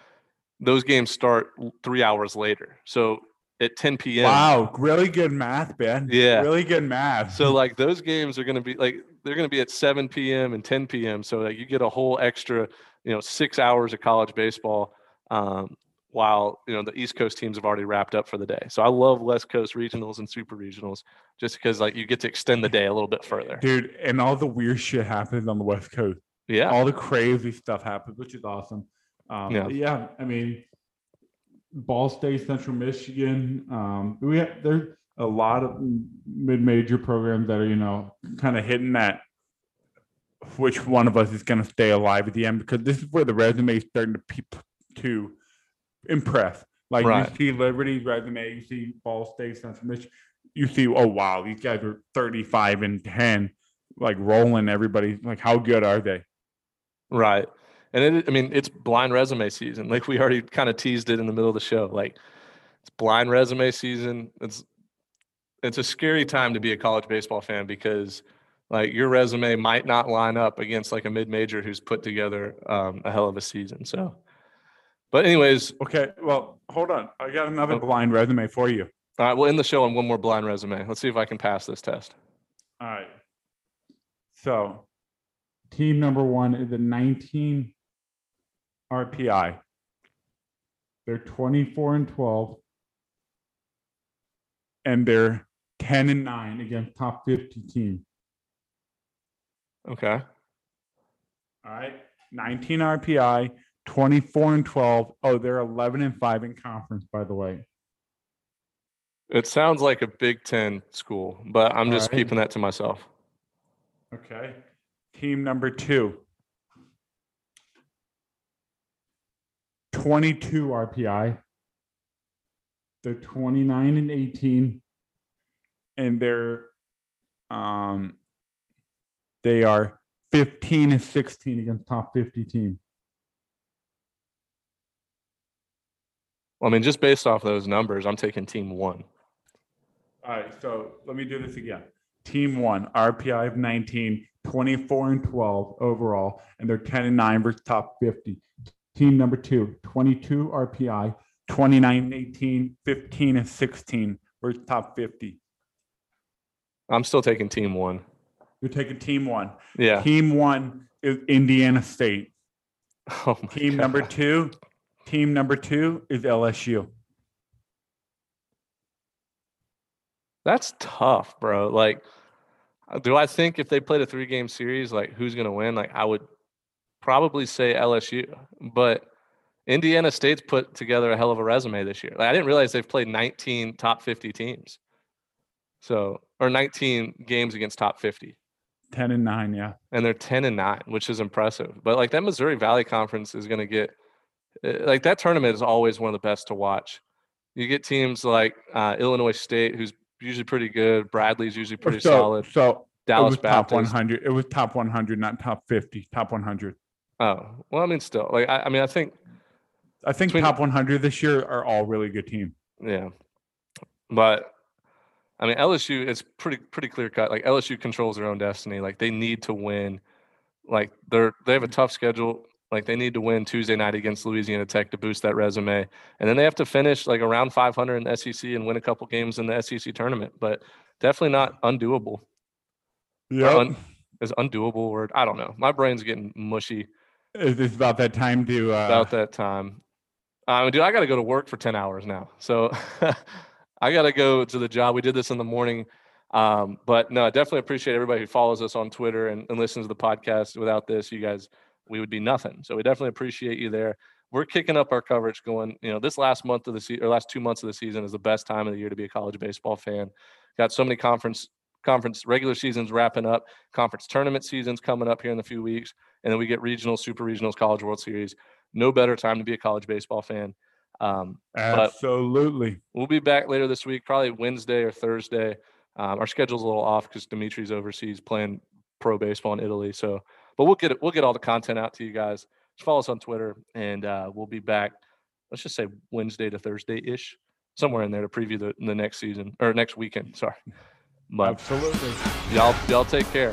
[SPEAKER 1] those games start three hours later. So at 10 p.m.
[SPEAKER 2] Wow, really good math, Ben.
[SPEAKER 1] Yeah.
[SPEAKER 2] really good math.
[SPEAKER 1] So like those games are going to be like they're going to be at 7 p.m. and 10 p.m. So like you get a whole extra, you know, six hours of college baseball, um, while you know the East Coast teams have already wrapped up for the day. So I love West Coast regionals and super regionals just because like you get to extend the day a little bit further.
[SPEAKER 2] dude, and all the weird shit happens on the West Coast.
[SPEAKER 1] Yeah,
[SPEAKER 2] all the crazy stuff happens, which is awesome. Um,
[SPEAKER 1] Yeah.
[SPEAKER 2] yeah. I mean, Ball State, Central Michigan. Um, we have there's a lot of mid-major programs that are you know kind of hitting that. Which one of us is going to stay alive at the end? Because this is where the resume is starting to peep to impress. Like
[SPEAKER 1] Right.
[SPEAKER 2] you see Liberty's resume, you see Ball State, Central Michigan. You see, oh wow, these guys are 35 and 10, like rolling everybody. Like, how good are they?
[SPEAKER 1] right. And it, I mean, it's blind resume season. Like we already kind of teased it in the middle of the show. Like it's blind resume season. It's it's a scary time to be a college baseball fan because like your resume might not line up against like a mid-major who's put together um, a hell of a season. So, but anyways,
[SPEAKER 2] Okay, well, hold on. I got another
[SPEAKER 1] Oh.
[SPEAKER 2] blind resume for you.
[SPEAKER 1] all right, we'll end the show on one more blind resume. Let's see if I can pass this test.
[SPEAKER 2] All right. So, team number one is the 19 RPI. They're 24 and 12. And they're 10 and 9 against top 50 team.
[SPEAKER 1] Okay.
[SPEAKER 2] All right. 19 RPI, 24 and 12. Oh, they're 11 and 5 in conference, by the way.
[SPEAKER 1] It sounds like a Big Ten school, but I'm just
[SPEAKER 2] Alright.
[SPEAKER 1] keeping that to myself.
[SPEAKER 2] Okay. Team number two. 22 RPI. They're 29 and 18. And they're um they are 15 and 16 against top 50 team.
[SPEAKER 1] I mean, just based off those numbers, I'm taking team one.
[SPEAKER 2] All right, so let me do this again. Team one, RPI of 19, 24 and 12 overall, and they're 10 and 9 versus top 50. Team number two, 22 RPI, 29 and 18, 15 and 16 versus top 50.
[SPEAKER 1] I'm still taking team one.
[SPEAKER 2] You're taking team one.
[SPEAKER 1] Yeah.
[SPEAKER 2] Team one is Indiana State.
[SPEAKER 1] Oh my
[SPEAKER 2] Team number two, team number two is LSU.
[SPEAKER 1] That's tough, bro. Like, do I think if they played a three game series, like who's going to win? Like, I would probably say LSU, but Indiana State's put together a hell of a resume this year. Like, I didn't realize they've played 19 top 50 teams. So, or 19 games against top 50.
[SPEAKER 2] 10 and 9, yeah.
[SPEAKER 1] and they're 10 and 9 which is impressive but like that missouri valley conference is going to get uh, like that tournament is always one of the best to watch you get teams like uh, illinois state who's usually pretty good bradley's usually pretty
[SPEAKER 2] so,
[SPEAKER 1] solid
[SPEAKER 2] So
[SPEAKER 1] dallas
[SPEAKER 2] it was top 100. It was top 100, not top 50, top 100.
[SPEAKER 1] Oh well i mean still like i, I mean i think
[SPEAKER 2] I think
[SPEAKER 1] Between-
[SPEAKER 2] top 100 this year are all really good teams.
[SPEAKER 1] yeah. But i mean lsu it's pretty pretty clear cut. Like lsu controls their own destiny. Like they need to win. Like they're they have a tough schedule. Like they need to win tuesday night against louisiana tech to boost that resume. And then they have to finish like around 500 in the sec and win a couple games in the sec tournament. But definitely not undoable.
[SPEAKER 2] Yeah.
[SPEAKER 1] un- is undoable word? I don't know. My brain's getting mushy
[SPEAKER 2] It's about that time to uh,
[SPEAKER 1] about that time. Um, dude, I got to go to work for 10 hours now. So I got to go to the job. We did this in the morning. Um, but no, I definitely appreciate everybody who follows us on Twitter and, and listens to the podcast. Without this, you guys, we would be nothing. So we definitely appreciate you there. We're kicking up our coverage going, you know, this last month of the season or last two months of the season is the best time of the year to be a college baseball fan. Got so many conference conference regular seasons wrapping up, conference tournament seasons coming up here in a few weeks, and then we get regional, super regionals, college world series. No better time to be a college baseball fan. Um,
[SPEAKER 2] absolutely.
[SPEAKER 1] we'll be back later this week, probably Wednesday or Thursday. Um, our schedule's a little off because Dimitri's overseas playing pro baseball in Italy. So, but we'll get it. We'll get all the content out to you guys. Just follow us on Twitter, and uh, we'll be back. Let's just say Wednesday to Thursday ish, somewhere in there to preview the, the next season or next weekend. Sorry, but
[SPEAKER 2] Absolutely.
[SPEAKER 1] y'all y'all take care.